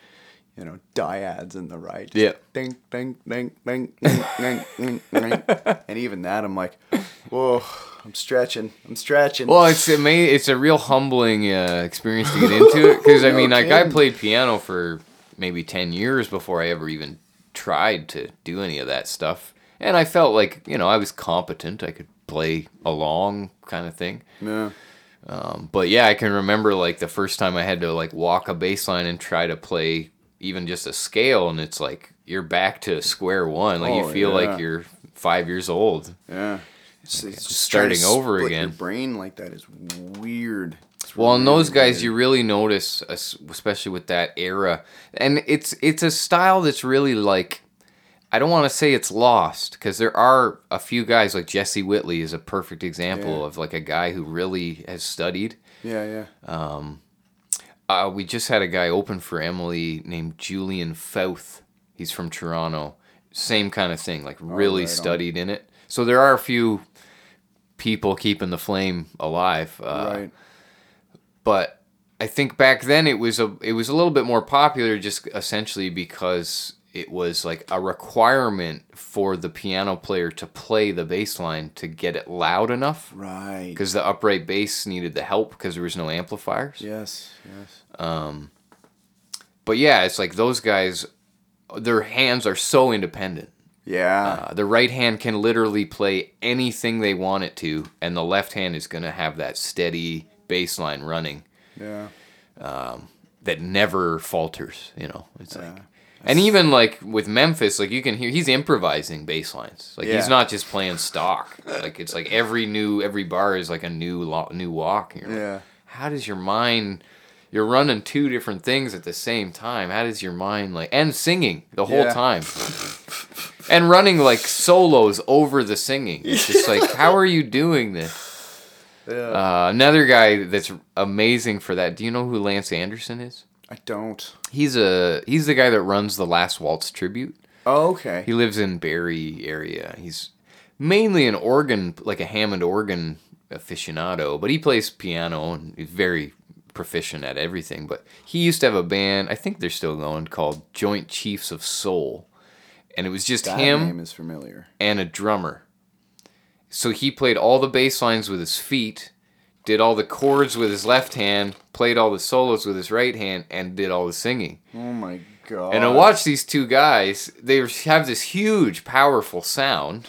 you know dyads in the right. Just Yeah. Ding ding ding ding ding ding ding ding. And even that, I'm like, whoa, I'm stretching. I'm stretching. Well, it's ama- It's a real humbling uh, experience to get into it because I No mean, like I played piano for maybe ten years before I ever even tried to do any of that stuff, and I felt like you know I was competent. I could play along, kind of thing. yeah. Um, but yeah, I can remember like the first time I had to like walk a bass line and try to play even just a scale, and it's like you're back to square one. Like Oh, you feel yeah. like you're five years old. Yeah. It's, it's just starting over again. brain like that is weird. It's Well, and really those guys, you really notice, especially with that era, and it's it's a style that's really like, I don't want to say it's lost because there are a few guys like Jesse Whitley is a perfect example Yeah. of like a guy who really has studied. Yeah, yeah. Um, Uh, we just had a guy open for Emily named Julian Fauth. He's from Toronto. Same kind of thing, like really right on. studied in it. So there are a few people keeping the flame alive. Uh, right. but I think back then it was a it was a little bit more popular just essentially because it was like a requirement for the piano player to play the bass line to get it loud enough Right. because the upright bass needed the help because there was no amplifiers. Yes, yes. But yeah, it's like those guys their hands are so independent. Yeah. Uh, the right hand can literally play anything they want it to and the left hand is going to have that steady bass line running. yeah. that never falters. You know, it's Yeah. like, and even like with Memphis, like you can hear he's improvising bass lines. Like Yeah. he's not just playing stock. Like it's like every new every bar is like a new lo- new walk. Like, Yeah. How does your mind? You're running two different things at the same time. How does your mind like and singing the whole Yeah. time? And running like solos over the singing. It's just like, how are you doing this? Yeah. Uh, another guy that's amazing for that. Do you know who Lance Anderson is? I don't. He's a he's the guy that runs the Last Waltz tribute. Oh, okay. He lives in Barrie area. He's mainly an organ, like a Hammond organ aficionado, but he plays piano and he's very proficient at everything. But he used to have a band, I think they're still going, called Joint Chiefs of Soul, and it was just that him name is familiar. and a drummer. So he played all the bass lines with his feet, did all the chords with his left hand, played all the solos with his right hand, and did all the singing. Oh my god. And I watch these two guys, they have this huge, powerful sound,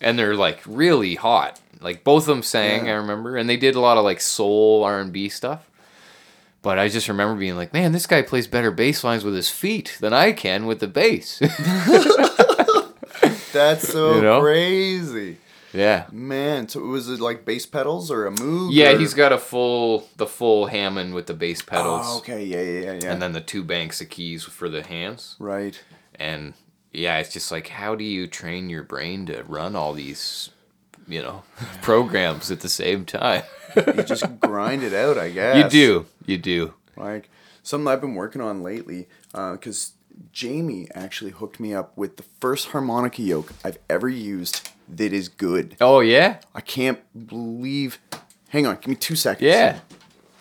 and they're like really hot. Like both of them sang, Yeah. I remember, and they did a lot of like soul R and B stuff. But I just remember being like, man, this guy plays better bass lines with his feet than I can with the bass. That's so You know? crazy. Yeah. Man, so was it like bass pedals or a Moog? Yeah, or- he's got a full the full Hammond with the bass oh, pedals, Oh, okay, yeah, yeah, yeah, yeah. and then the two banks of keys for the hands. right. And yeah, it's just like how do you train your brain to run all these, you know, programs at the same time? You just grind it out, I guess. you do, you do. Like something I've been working on lately, uh, because Jamie actually hooked me up with the first harmonica yoke I've ever used that is good. Oh yeah, I can't believe. Hang on, give me two seconds. yeah.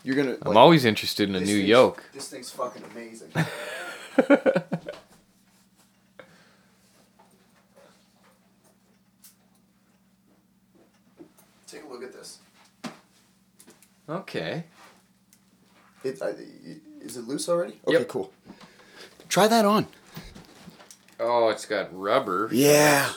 You're gonna. I'm always interested in a new yoke. This thing's fucking amazing. Take a look at this. Okay. It, I, is it loose already? Okay, Yep. cool. Try that on. Oh, it's got rubber. Yeah.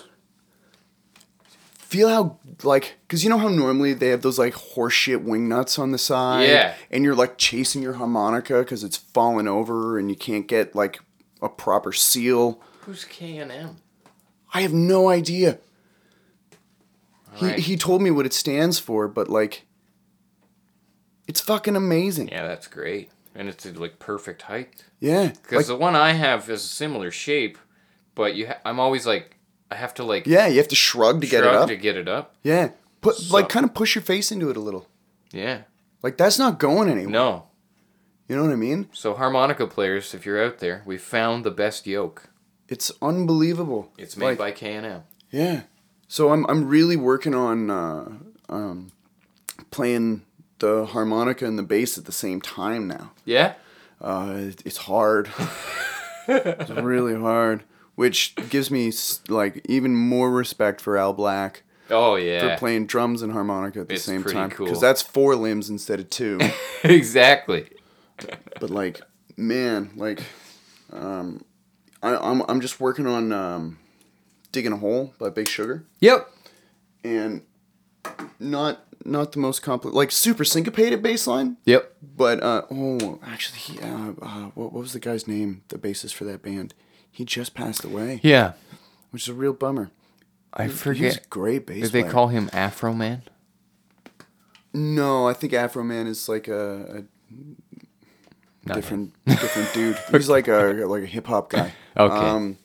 Feel how like because you know how normally they have those like horseshit wing nuts on the side. Yeah. And you're like chasing your harmonica because it's falling over and you can't get like a proper seal. Who's K and M? I have no idea. He Alright. he told me what it stands for, but like, it's fucking amazing. Yeah, that's great, and it's like perfect height. Yeah. Because Like, the one I have is a similar shape, but you, ha- I'm always like, I have to like yeah, you have to shrug to get it up. to get it up. yeah. Put So- like kind of push your face into it a little. Yeah. Like that's not going anywhere. No. You know what I mean? So harmonica players, if you're out there, we found the best yoke. It's unbelievable. It's made Like, by K and M. Yeah. So I'm I'm really working on uh, um, playing the harmonica and the bass at the same time now. Yeah. Uh, it- it's hard. it's really hard, which gives me like even more respect for Al Black Oh yeah. for playing drums and harmonica at the It's same time cool. because that's four limbs instead of two. exactly. but like, man, like, um, I, I'm I'm just working on um, digging a hole by Big Sugar. Yep. and not not the most complex, like super syncopated bass line. Yep. But uh, oh, actually, he, uh, uh, what, what was the guy's name? The bassist for that band. He just passed away, Yeah. which is a real bummer. I He forget. great bass. Did they player. call him Afro Man? No, I think Afro Man is like a, a different different dude. He's like a like a hip hop guy. Okay. Um,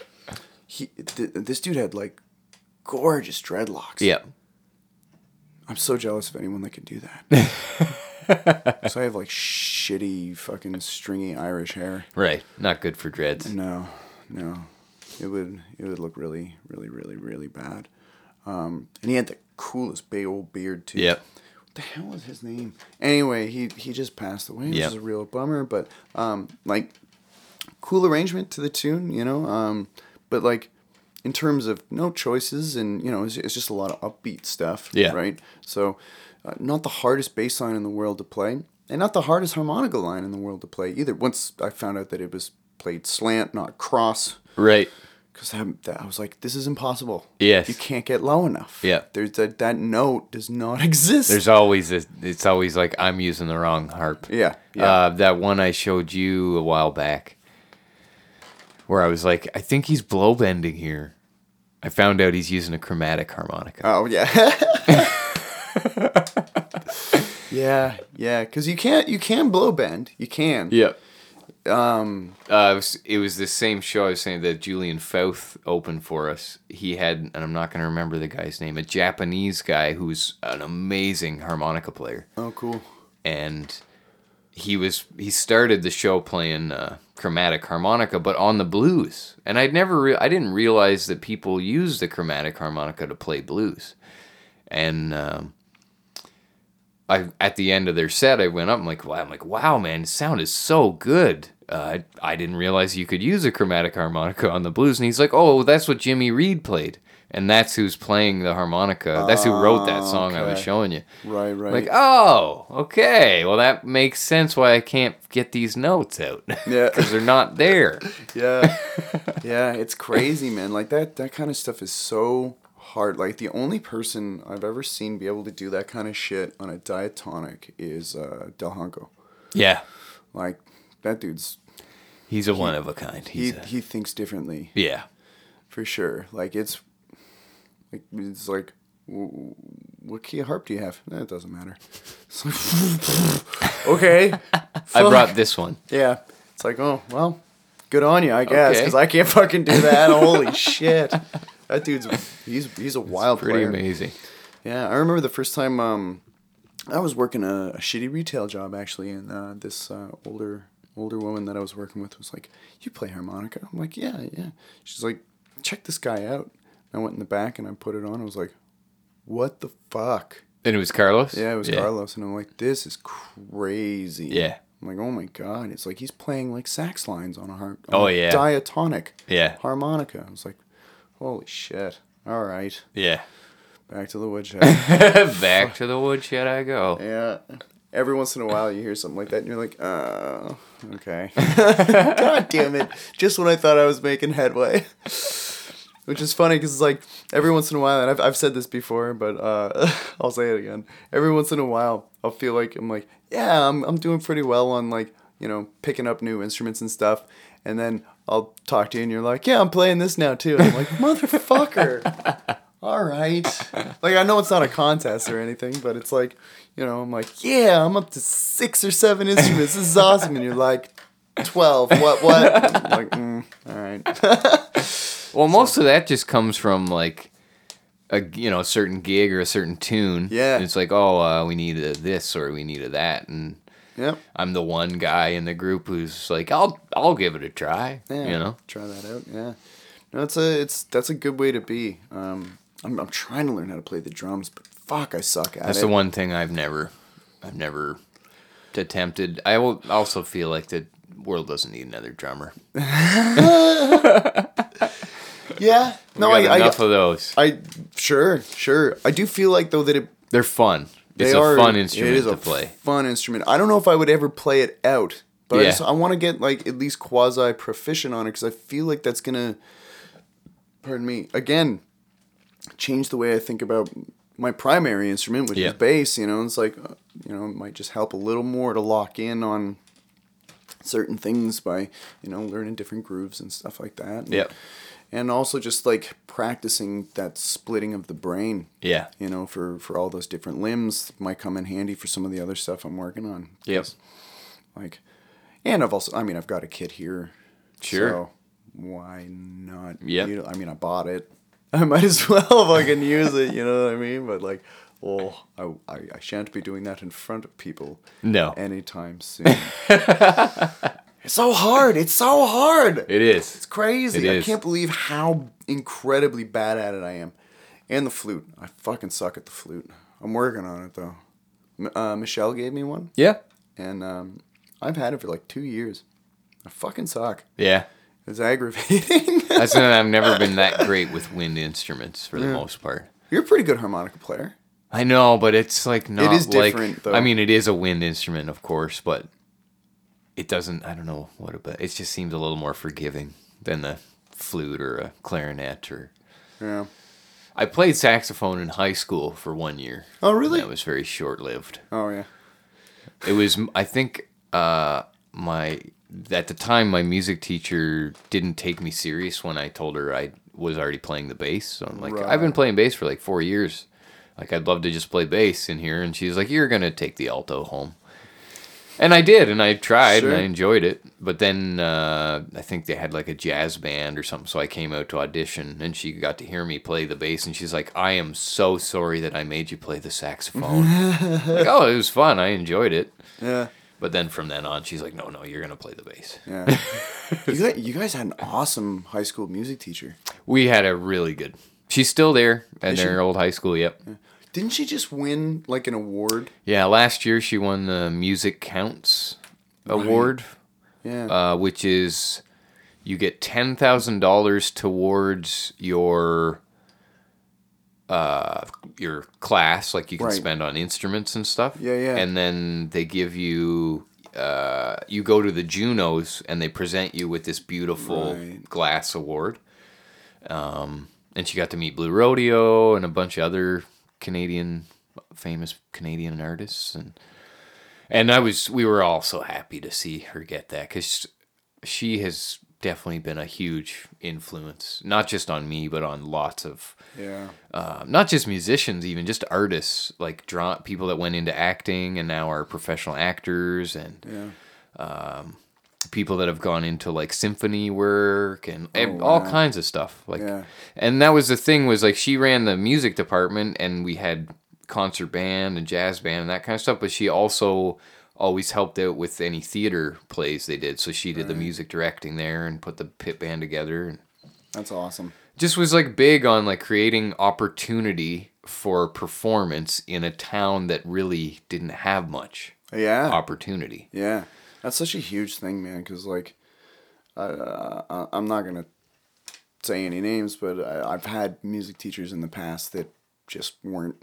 he th- this dude had like gorgeous dreadlocks. Yep. I'm so jealous of anyone that can do that. so I have like shitty fucking stringy Irish hair. Right. Not good for dreads. No, no, it would it would look really, really, really, really bad. Um, and he had the coolest big old beard too. Yep. What the hell was his name? Anyway, he he just passed away, which Yep. is a real bummer. But um, like, cool arrangement to the tune, you know. Um, but like, in terms of no choices and you know, it's, it's just a lot of upbeat stuff. Yeah. Right. So, uh, not the hardest bass line in the world to play, and not the hardest harmonica line in the world to play either. Once I found out that it was played slant, not cross, Right. because I, I was like, this is impossible. Yes. You can't get low enough. Yeah. There's that that note does not exist. There's always a, it's always like I'm using the wrong harp. yeah. Yeah. Uh, that one I showed you a while back, where I was like, I think he's blow bending here. I found out he's using a chromatic harmonica. Oh yeah. yeah, yeah. Because you can't you can blow bend. You can. Yeah. Um, uh, it was, it was the same show I was saying that Julian Fauth opened for us. He had, and I'm not going to remember the guy's name, a Japanese guy who's an amazing harmonica player. Oh, cool. and he was he started the show playing uh, chromatic harmonica, but on the blues. And I'd never re- I didn't realize that people use the chromatic harmonica to play blues. And um, I at the end of their set, I went up. I'm like, wow, I'm like, wow, man, sound is so good. Uh, I, I didn't realize you could use a chromatic harmonica on the blues. And he's like, oh, that's what Jimmy Reed played. And that's who's playing the harmonica. That's who wrote that song I was showing you. Right, right. Like, oh, okay. Well, that makes sense why I can't get these notes out. Yeah. Because they're not there. yeah, yeah. It's crazy, man. Like that that kind of stuff is so hard. Like the only person I've ever seen be able to do that kind of shit on a diatonic is uh, Del Junco. Yeah. Like that dude's He's a one of a kind. he a, he thinks differently. yeah. for sure. Like it's like it's like what key of harp do you have? Eh, it doesn't matter. It's like, okay. I brought this one. Yeah. It's like, oh, well, good on you, I guess, Okay. because I can't fucking do that. Holy shit. That dude's, he's, he's a wild Pretty player. amazing. Yeah, I remember the first time um, I was working a, a shitty retail job actually, and uh, this uh, older older woman that I was working with was like, "You play harmonica?" I'm like, "Yeah, yeah." She's like, "Check this guy out." I went in the back and I put it on. I was like, "What the fuck?" And it was Carlos. Yeah, it was Carlos, and I'm like, "This is crazy." Yeah. I'm like, "Oh my god!" It's like he's playing like sax lines on a har- on Oh, yeah. diatonic Yeah. harmonica. I was like, "Holy shit!" All right, Yeah. back to the woodshed. Back to the woodshed I go. Yeah. Every once in a while, you hear something like that, and you're like, "Oh, okay." God damn it! Just when I thought I was making headway, which is funny because it's like every once in a while, and I've I've said this before, but uh, I'll say it again. Every once in a while, I'll feel like I'm like, "Yeah, I'm I'm doing pretty well on like you know picking up new instruments and stuff," and then I'll talk to you, and you're like, "Yeah, I'm playing this now too." And I'm like, "Motherfucker." all right. Like I know it's not a contest or anything, but it's like, you know, I'm like, yeah, I'm up to six or seven instruments. This is awesome, and you're like, twelve. What? What? Like, mm, all right. Well, most of that just comes from like a you know a certain gig or a certain tune. Yeah. It's like oh uh, we need a this or we need a that, and Yep. I'm the one guy in the group who's like I'll I'll give it a try. Yeah. You know. Try that out. Yeah. No, it's a it's that's a good way to be. Um, I'm I'm trying to learn how to play the drums, but fuck, I suck at That's it. That's the one thing I've never I've never attempted. I will also feel like the world doesn't need another drummer. Yeah. No, we I, got I, enough of those. I sure sure. I do feel like though that it They're fun. It's They a are- fun instrument is to a play. fun instrument. I don't know if I would ever play it out, but I, Yeah. just, I want to get like at least quasi proficient on it because I feel like that's gonna, pardon me, again, change the way I think about my primary instrument, which Yeah. is bass. You know, it's like, uh, you know, it might just help a little more to lock in on certain things by you know learning different grooves and stuff like that. And, Yep. And also just like practicing that splitting of the brain Yeah. you know, for for all those different limbs might come in handy for some of the other stuff I'm working on. Yes. Like, and I've also, I mean, I've got a kit here. Sure. So why not? Know, I mean, I bought it. I might as well if I can use it. You know what I mean? But like, well, I, I, I shan't be doing that in front of people No. anytime soon. it's so hard. It's so hard. It is. It's crazy. It I can't believe how incredibly bad at it I am. And the flute. I fucking suck at the flute. I'm working on it though. Uh, Michelle gave me one, Yeah. and um, I've had it for like two years. I fucking suck. Yeah. It's aggravating. That's I've never been that great with wind instruments for the most part. You're a pretty good harmonica player. I know, but it's like not is like different, though. I mean, it is a wind instrument, of course, but it doesn't. I don't know what about. It just seems a little more forgiving than the flute or a clarinet or. Yeah. I played saxophone in high school for one year. Oh, really? That was very short lived. Oh yeah. It was, I think, uh, my at the time my music teacher didn't take me serious when I told her I was already playing the bass. So I'm like, I've been playing bass for like four years. Like I'd love to just play bass in here, and she's like, "You're gonna take the alto home," and I did, and I tried, and I enjoyed it. But then uh, I think they had like a jazz band or something, so I came out to audition, and she got to hear me play the bass, and she's like, "I am so sorry that I made you play the saxophone." like, oh, it was fun. I enjoyed it. Yeah. But then from then on, she's like, no, no, you're gonna play the bass. Yeah. you guys, you guys had an awesome high school music teacher. We had a really good. She's still there at Is she? their old high school. Yep. Didn't she just win like an award? Yeah. Last year she won the Music Counts award, Yeah. uh, which is you get ten thousand dollars towards your uh your class like you can Right. spend on instruments and stuff Yeah, yeah. and then they give you uh you go to the junos and they present you with this beautiful Right. glass award um and she got to meet blue rodeo and a bunch of other canadian famous canadian artists and and i was we were all so happy to see her get that because she has definitely been a huge influence, not just on me, but on lots of Yeah. uh, not just musicians, even just artists, like draw people that went into acting and now are professional actors, and Yeah. People that have gone into like symphony work and, oh, and all kinds of stuff. Like, Yeah. and that was the thing was like she ran the music department, and we had concert band and jazz band and that kind of stuff, but she also always helped out with any theater plays they did. So she did the music directing there and put the pit band together and That's awesome. just was like big on like creating opportunity for performance in a town that really didn't have much Yeah. opportunity. Yeah, that's such a huge thing, man. Because like, uh, I- I'm not gonna say any names, but I, I've had music teachers in the past that just weren't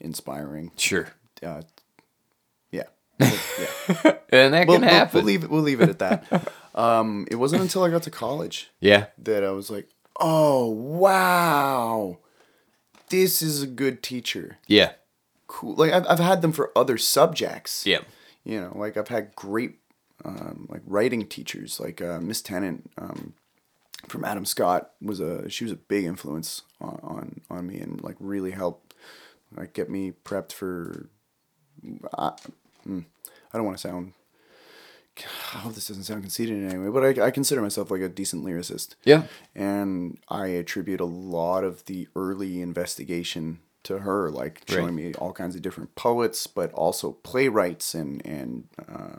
inspiring. Sure. Uh, yeah, yeah. And that we'll, can we'll- happen. We'll, leave it. We'll leave it at that. Um, it wasn't until I got to college yeah. that I was like, oh wow, this is a good teacher. Yeah. Cool. Like I've, I've had them for other subjects. Yeah. You know like i've had great um, like writing teachers like uh, miss tennant um, from adam scott was a she was a big influence on, on on me and like really helped like get me prepped for I, mm, I don't want to sound I hope this doesn't sound conceited in any way, but I, I consider myself like a decent lyricist. Yeah. And I attribute a lot of the early investigation to her, like showing me all kinds of different poets, but also playwrights and and uh,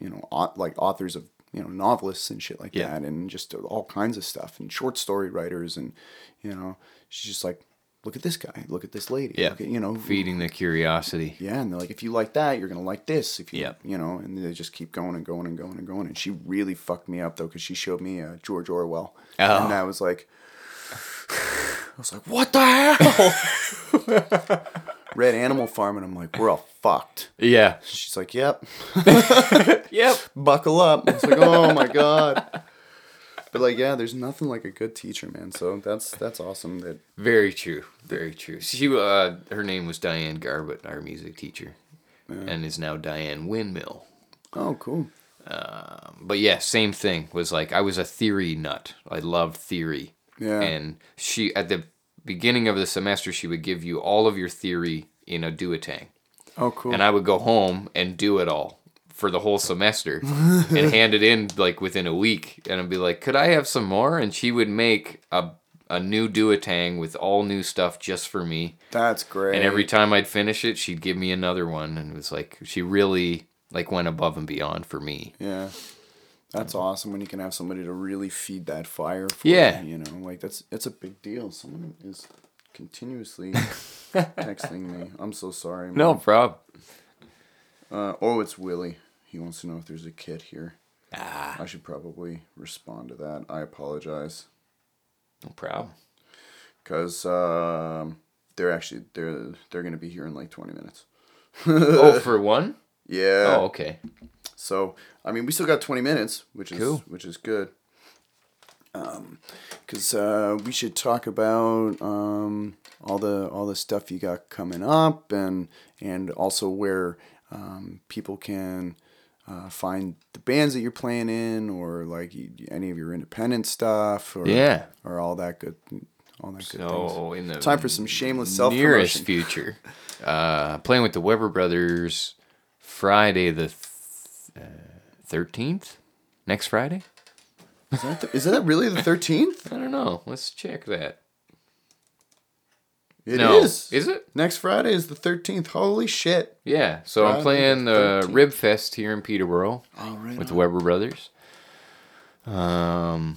you know au- like authors of you know novelists and shit like Yeah. that, and just all kinds of stuff and short story writers and you know she's just like, look at this guy, look at this lady, Yeah. at, you know Feeding the curiosity. yeah, and they're like, if you like that, you're gonna like this. If you, Yep. you know, and they just keep going and going and going and going. And she really fucked me up though, because she showed me uh, George Orwell, Oh. and I was like, was like, what the hell? Read Animal Farm, and I'm like, we're all fucked. Yeah. She's like, yep, Yep. buckle up. I was like, oh my god. But like, yeah, there's nothing like a good teacher, man. So that's that's awesome. That Very true. Very true. She uh her name was Diane Garbutt, our music teacher. And is now Diane Windmill. oh, cool. But yeah, same thing. Was like I was a theory nut. I loved theory. Yeah. And she at the beginning of the semester she would give you all of your theory in a duotang. Oh, cool. And I would go home and do it all for the whole semester and hand it in like within a week and I'd be like, "Could I have some more?" And she would make a a new duotang with all new stuff just for me. that's great. And every time I'd finish it, she'd give me another one and it was like she really like went above and beyond for me. Yeah. That's awesome when you can have somebody to really feed that fire for Yeah. you, you know, like that's it's a big deal. Someone is continuously texting me. I'm so sorry. man. No problem. Uh, oh, it's Willie. He wants to know if there's a kit here. Ah, I should probably respond to that. I apologize no problem. cuz um they're actually they're they're going to be here in like 20 minutes. oh, for one? Yeah. Oh, okay. So I mean, we still got twenty minutes, which is Cool. which is good. Um, because uh, we should talk about um all the all the stuff you got coming up, and and also where um people can uh, find the bands that you're playing in, or like you, any of your independent stuff, or Yeah. or all that good, all that good things. In the Time for some shameless self nearest future, uh, playing with the Weber brothers Friday the thirteenth. Next Friday? Is that, the, is that really the thirteenth? I don't know. Let's check that. It no, is. Is it? Next Friday is the thirteenth. Holy shit! Yeah. So I'm playing the 13th. Rib Fest here in Peterborough All right. with the Weber brothers. Um,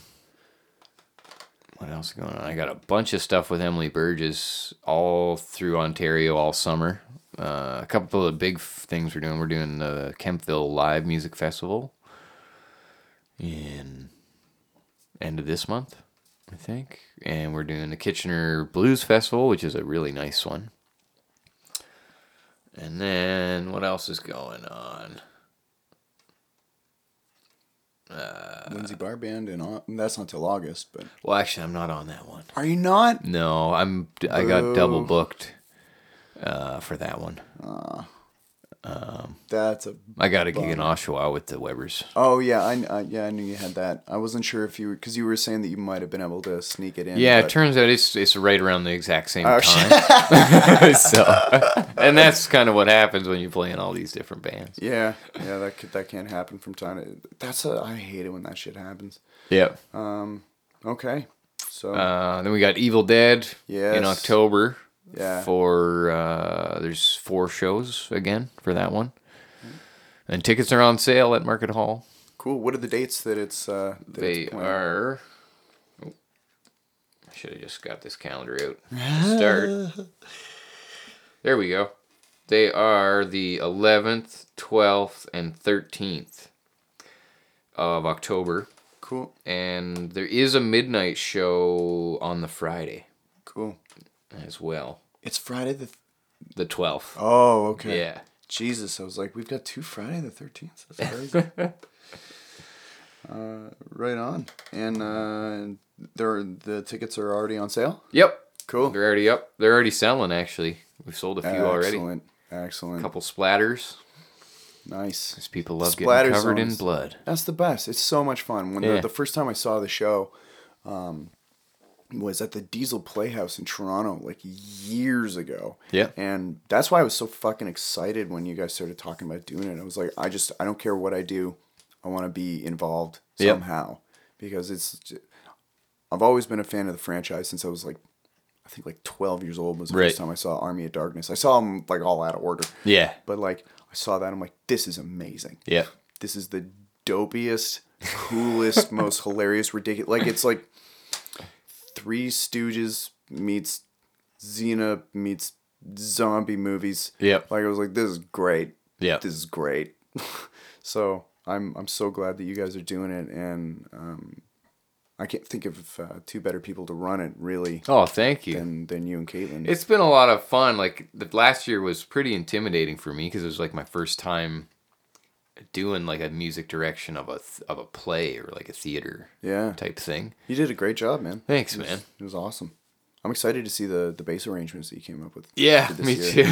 what else is going on? I got a bunch of stuff with Emily Burgess all through Ontario all summer. Uh, a couple of big f- things we're doing. We're doing the Kemptville Live Music Festival in end of this month, I think, and we're doing the Kitchener Blues Festival, which is a really nice one. And then what else is going on? Lindsay Bar Band, and that's not till August. But Well, actually, I'm not on that one. are you not? No, I'm. I got double booked uh, for that one. Uh, um, That's a. I got a gig in Oshawa with the Webers. Oh yeah, I, I yeah I knew you had that. I wasn't sure if you were because you were saying that you might have been able to sneak it in. Yeah, but- it turns out it's it's right around the exact same Oh, time. so, and that's kind of what happens when you play in all these different bands. Yeah, yeah, that could, that can't happen from time to. That's a. I hate it when that shit happens. Yep. Um. Okay, so Uh, then we got Evil Dead Yes. in October. Yeah. For uh, there's four shows again for that one, and tickets are on sale at Market Hall. cool. What are the dates that it's? Uh, that They it's are. Oh, I should have just got this calendar out. Start. there we go. They are the 11th, 12th, and 13th of October. Cool, And there is a midnight show on the Friday cool. as well. It's Friday the. Th- The 12th. oh, okay. Yeah. Jesus, I was like, we've got two Friday the thirteenth. That's crazy. uh, right on, and uh, there the tickets are already on sale. Yep. Cool. They're already up. They're already selling, actually. We've sold a few already. Excellent, excellent, A couple splatters. nice. Because people love Splatter getting covered in blood. That's the best. It's so much fun. When Yeah. the, the first time I saw the show, um, was at the Diesel Playhouse in Toronto, like years ago. Yeah. And that's why I was so fucking excited when you guys started talking about doing it. I was like, I just, I don't care what I do, I want to be involved Yep. somehow because it's. I've always been a fan of the franchise since I was like, I think like twelve years old was the Right. first time I saw Army of Darkness. I saw them like all out of order. Yeah. But like I saw that, I'm like, this is amazing Yeah. this is the dopiest, coolest, most hilarious, ridiculous. Like it's like Three Stooges meets Xena meets zombie movies. Yep. Like I was like, this is great. Yeah. This is great. so I'm I'm so glad that you guys are doing it, and um, I can't think of uh, two better people to run it really Oh, thank you. than than you and Caitlin. It's been a lot of fun. Like the last year was pretty intimidating for me because it was like my first time doing like a music direction of a th- of a play or like a theater yeah, type thing. you did a great job, man. Thanks, It was- man. It was awesome. I'm excited to see the the bass arrangements that you came up with. Yeah, me year. too.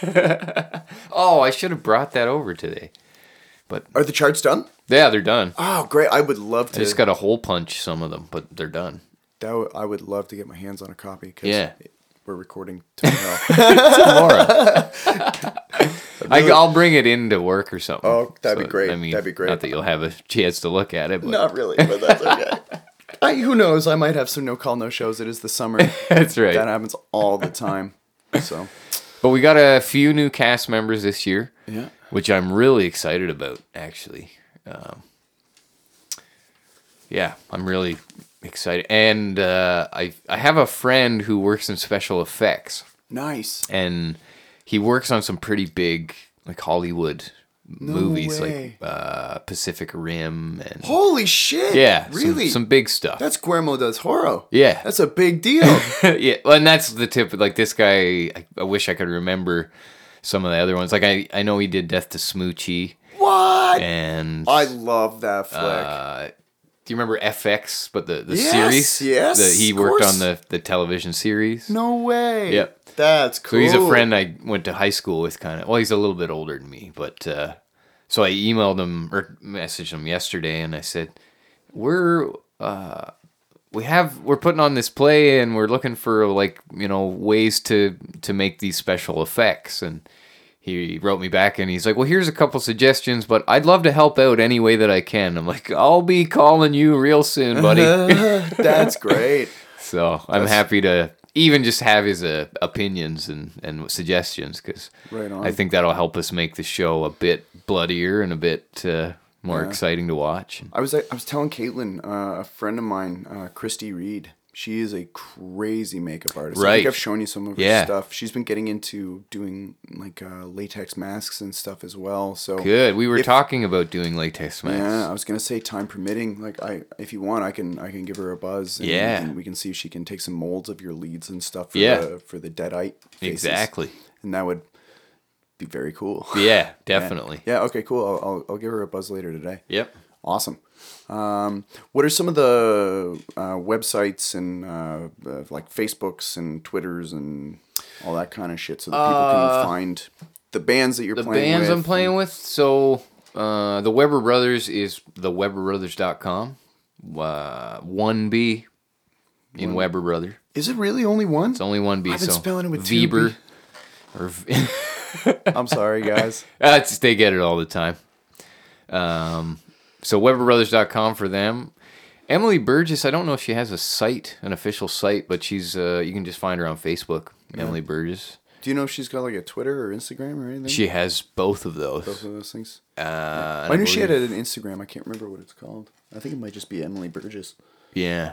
oh, I should have brought that over today. But are the charts done? Yeah, they're done. Oh, great! I would love to. I just got to hole punch some of them, but they're done. that would, I would love to get my hands on a copy. Cause Yeah. We're recording tomorrow. Tomorrow. I, I'll bring it into work or something. Oh, that'd be great. I mean, That'd be great. Not that you'll have a chance to look at it, but Not really, but that's okay. I, who knows? I might have some no call no shows. It is the summer. that's right. that happens all the time. So But we got a few new cast members this year, yeah, which I'm really excited about, actually. Um, yeah, I'm really excited. And uh, I, I have a friend who works in special effects, nice. and he works on some pretty big, like Hollywood movies, way. like uh, Pacific Rim, and Holy shit! yeah, really? some, big stuff. That's Guillermo del Toro. Yeah. that's a big deal. yeah, well, and that's the tip. Like this guy, I, I wish I could remember some of the other ones. Like I, I know he did Death to Smoochy, what? and I love that flick. uh, do you remember FX? But the the Yes, series, yes, the, he worked course. on the the television series. no way. Yep. That's cool. So cool. he's a friend I went to high school with, kind of. Well, he's a little bit older than me, but uh, so I emailed him or messaged him yesterday, and I said, "We're uh, we have we're putting on this play, and we're looking for like you know ways to to make these special effects." And he wrote me back, and he's like, "Well, here's a couple suggestions, but I'd love to help out any way that I can." I'm like, "I'll be calling you real soon, buddy." That's great. So I'm happy to even just have his uh, opinions and, and suggestions because Right. I think that'll help us make the show a bit bloodier and a bit uh, more Yeah. exciting to watch. I was I was telling Caitlin, uh, a friend of mine, uh, Christy Reed. She is a crazy makeup artist. Right. I think I've shown you some of her Yeah. stuff. She's been getting into doing like uh, latex masks and stuff as well. So Good. We were If- talking about doing latex masks. Yeah, I was gonna say time permitting. Like I, if you want, I can I can give her a buzz. And Yeah. we can, we can see if she can take some molds of your leads and stuff. For Yeah. the, for the deadite. faces. Exactly. And that would be very cool. Yeah, definitely. Yeah. Okay. Cool. I'll, I'll I'll give her a buzz later today. Yep. Awesome. Um, what are some of the uh, websites and uh, uh, like Facebooks and Twitters and all that kind of shit so that people Uh, can find the bands that you're the playing bands with. I'm playing with. So uh, the Weber Brothers is the WeberBrothers.com. Uh, one B in Weber Brother. Is it really only one? It's only one B. I've been so spelling it with Weber. B. Or V- I'm sorry, guys. Uh, they get it all the time. Um, so WeberBrothers.com for them. Emily Burgess, I don't know if she has a site, an official site, but she's uh, you can just find her on Facebook. Emily Burgess. Do you know if she's got like a Twitter or Instagram or anything? She has both of those. both of those things. Uh, I I knew she had an Instagram. I can't remember what it's called. I think it might just be Emily Burgess. Yeah,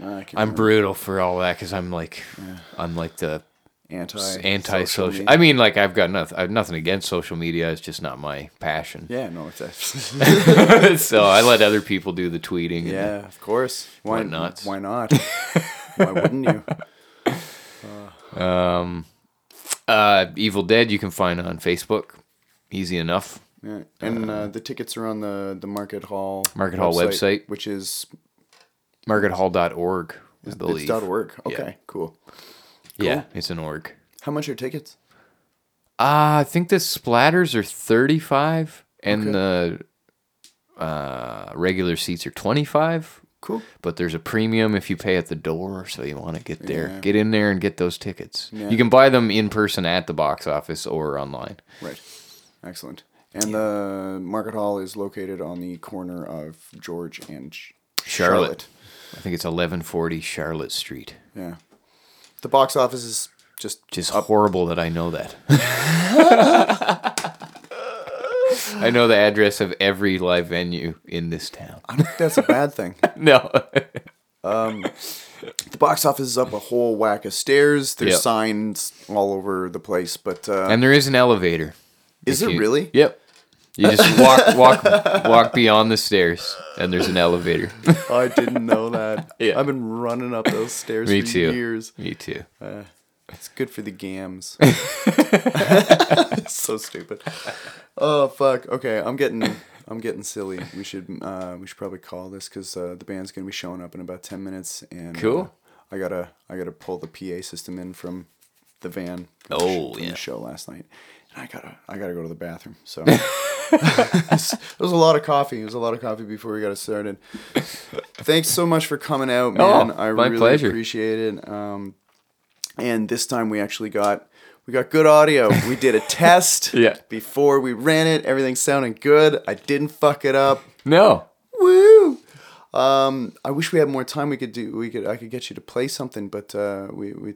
Uh, I'm remember. brutal for all that because I'm like, I'm like the anti anti social. I mean, like I've got nothing. I have nothing against social media. It's just not my passion. yeah, no, it's so I let other people do the tweeting. and- yeah, of course. Why Whatnots. Why not? why wouldn't you? Um, uh, Evil Dead you can find on Facebook. Easy enough. Yeah. And uh, the tickets are on the the Market Hall Market Hall website. which is MarketHall.org. I believe. dot .org. Okay, cool. Yeah, it's an org. How much are tickets? Uh, I think the splatters are 35 and Okay. the uh, regular seats are 25. Cool. But there's a premium if you pay at the door, so you want to get there. Yeah. Get in there and get those tickets. Yeah. You can buy them in person at the box office or online. Right. Excellent. And the Market Hall is located on the corner of George and Ch- Charlotte. I think it's 1140 Charlotte Street. Yeah. The box office is just Just up. horrible that I know that. I know the address of every live venue in this town. I don't think that's a bad thing. No. The box office is up a whole whack of stairs. There's Yep. signs all over the place, but uh, and there is an elevator. is If it you- really? Yep. You just walk walk walk beyond the stairs and there's an elevator. I didn't know that. Yeah. I've been running up those stairs Me for too. years. Me too. It's good for the gams. It's so stupid. Oh fuck. Okay, I'm getting I'm getting silly. We should uh, we should probably call this because uh, the band's gonna be showing up in about ten minutes, and Cool. uh, I gotta I gotta pull the PA system in from the van. Oh, yeah. the show last night, and I gotta I gotta go to the bathroom. So it was a lot of coffee. It was a lot of coffee before we got started. Thanks so much for coming out, man. Oh, I my really pleasure. appreciate it. Um, and this time we actually got we got good audio. We did a test Yeah. before we ran it. Everything sounded good. I didn't fuck it up. No. Woo! Um, I wish we had more time. We could do. We could. I could get you to play something, but uh, we we.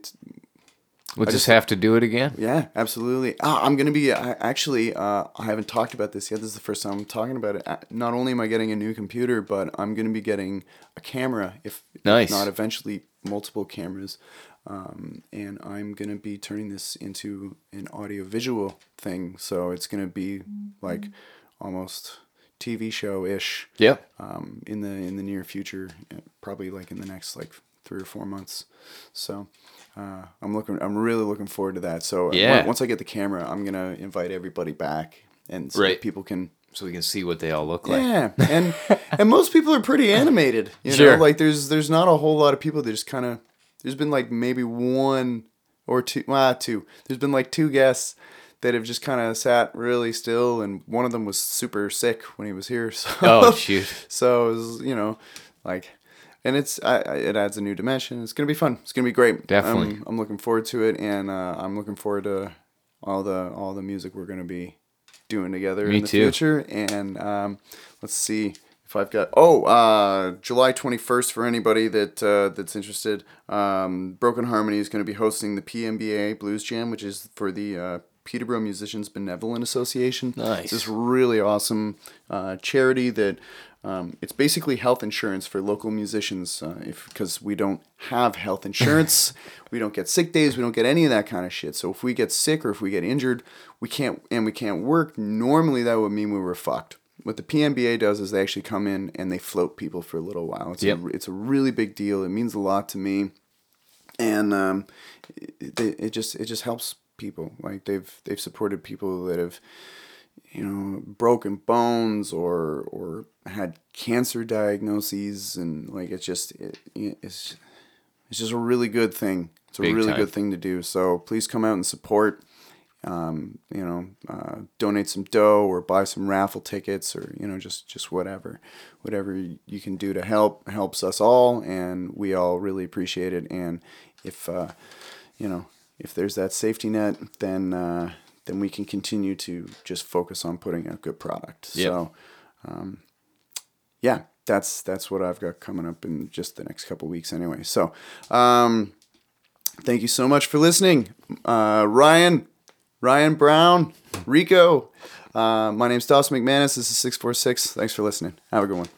We'll just, just- have to do it again. Yeah, absolutely. Ah, I'm gonna be. I, actually, uh, I haven't talked about this yet. This is the first time I'm talking about it. Uh, Not only am I getting a new computer, but I'm gonna be getting a camera. If, Nice. not eventually multiple cameras, um, and I'm gonna be turning this into an audio visual thing. So it's gonna be like almost TV show ish Yep. um, in the in the near future, uh, probably like in the next like three or four months. So uh, I'm looking, I'm really looking forward to that. So uh, Yeah. once I get the camera, I'm gonna invite everybody back, and so Right. people can. So we can see what they all look like. Yeah, and and most people are pretty animated. You know, Sure. like there's there's not a whole lot of people that just kind of. There's been like maybe one or two, well, two. There's been like two guests that have just kind of sat really still, and one of them was super sick when he was here. So Oh shoot. so it was, you know, like, and it's I, I, it adds a new dimension. It's gonna be fun. It's gonna be great. Definitely. I'm, I'm looking forward to it, and uh, I'm looking forward to all the all the music we're gonna be doing together Me in the too. future. And um, let's see if I've got oh uh, July 21st for anybody that uh, that's interested. Um, Broken Harmony is gonna be hosting the PMBA Blues Jam, which is for the uh, Peterborough Musicians Benevolent Association. Nice. It's this really awesome uh, charity that um, it's basically health insurance for local musicians. Uh, if because we don't have health insurance, we don't get sick days, we don't get any of that kind of shit. So if we get sick or if we get injured, we can't and we can't work. Normally that would mean we were fucked. What the PMBA does is they actually come in and they float people for a little while. It's Yep. a, it's a really big deal. It means a lot to me and um, it, it just it just helps people like they've they've supported people that have you know broken bones or or had cancer diagnoses and like it's just it, it's it's just a really good thing it's a Big really time. good thing to do so please come out and support um, you know, uh, donate some dough or buy some raffle tickets or you know just just whatever, whatever you can do to help helps us all, and we all really appreciate it. And if uh, you know if there's that safety net, then uh, then we can continue to just focus on putting out good product. Yep. So, um, yeah, that's that's what I've got coming up in just the next couple weeks anyway. So, um, thank you so much for listening, uh, Ryan, Ryan Brown, Rico. Uh, my name's Dawson McManus. This is six four six. Thanks for listening. Have a good one.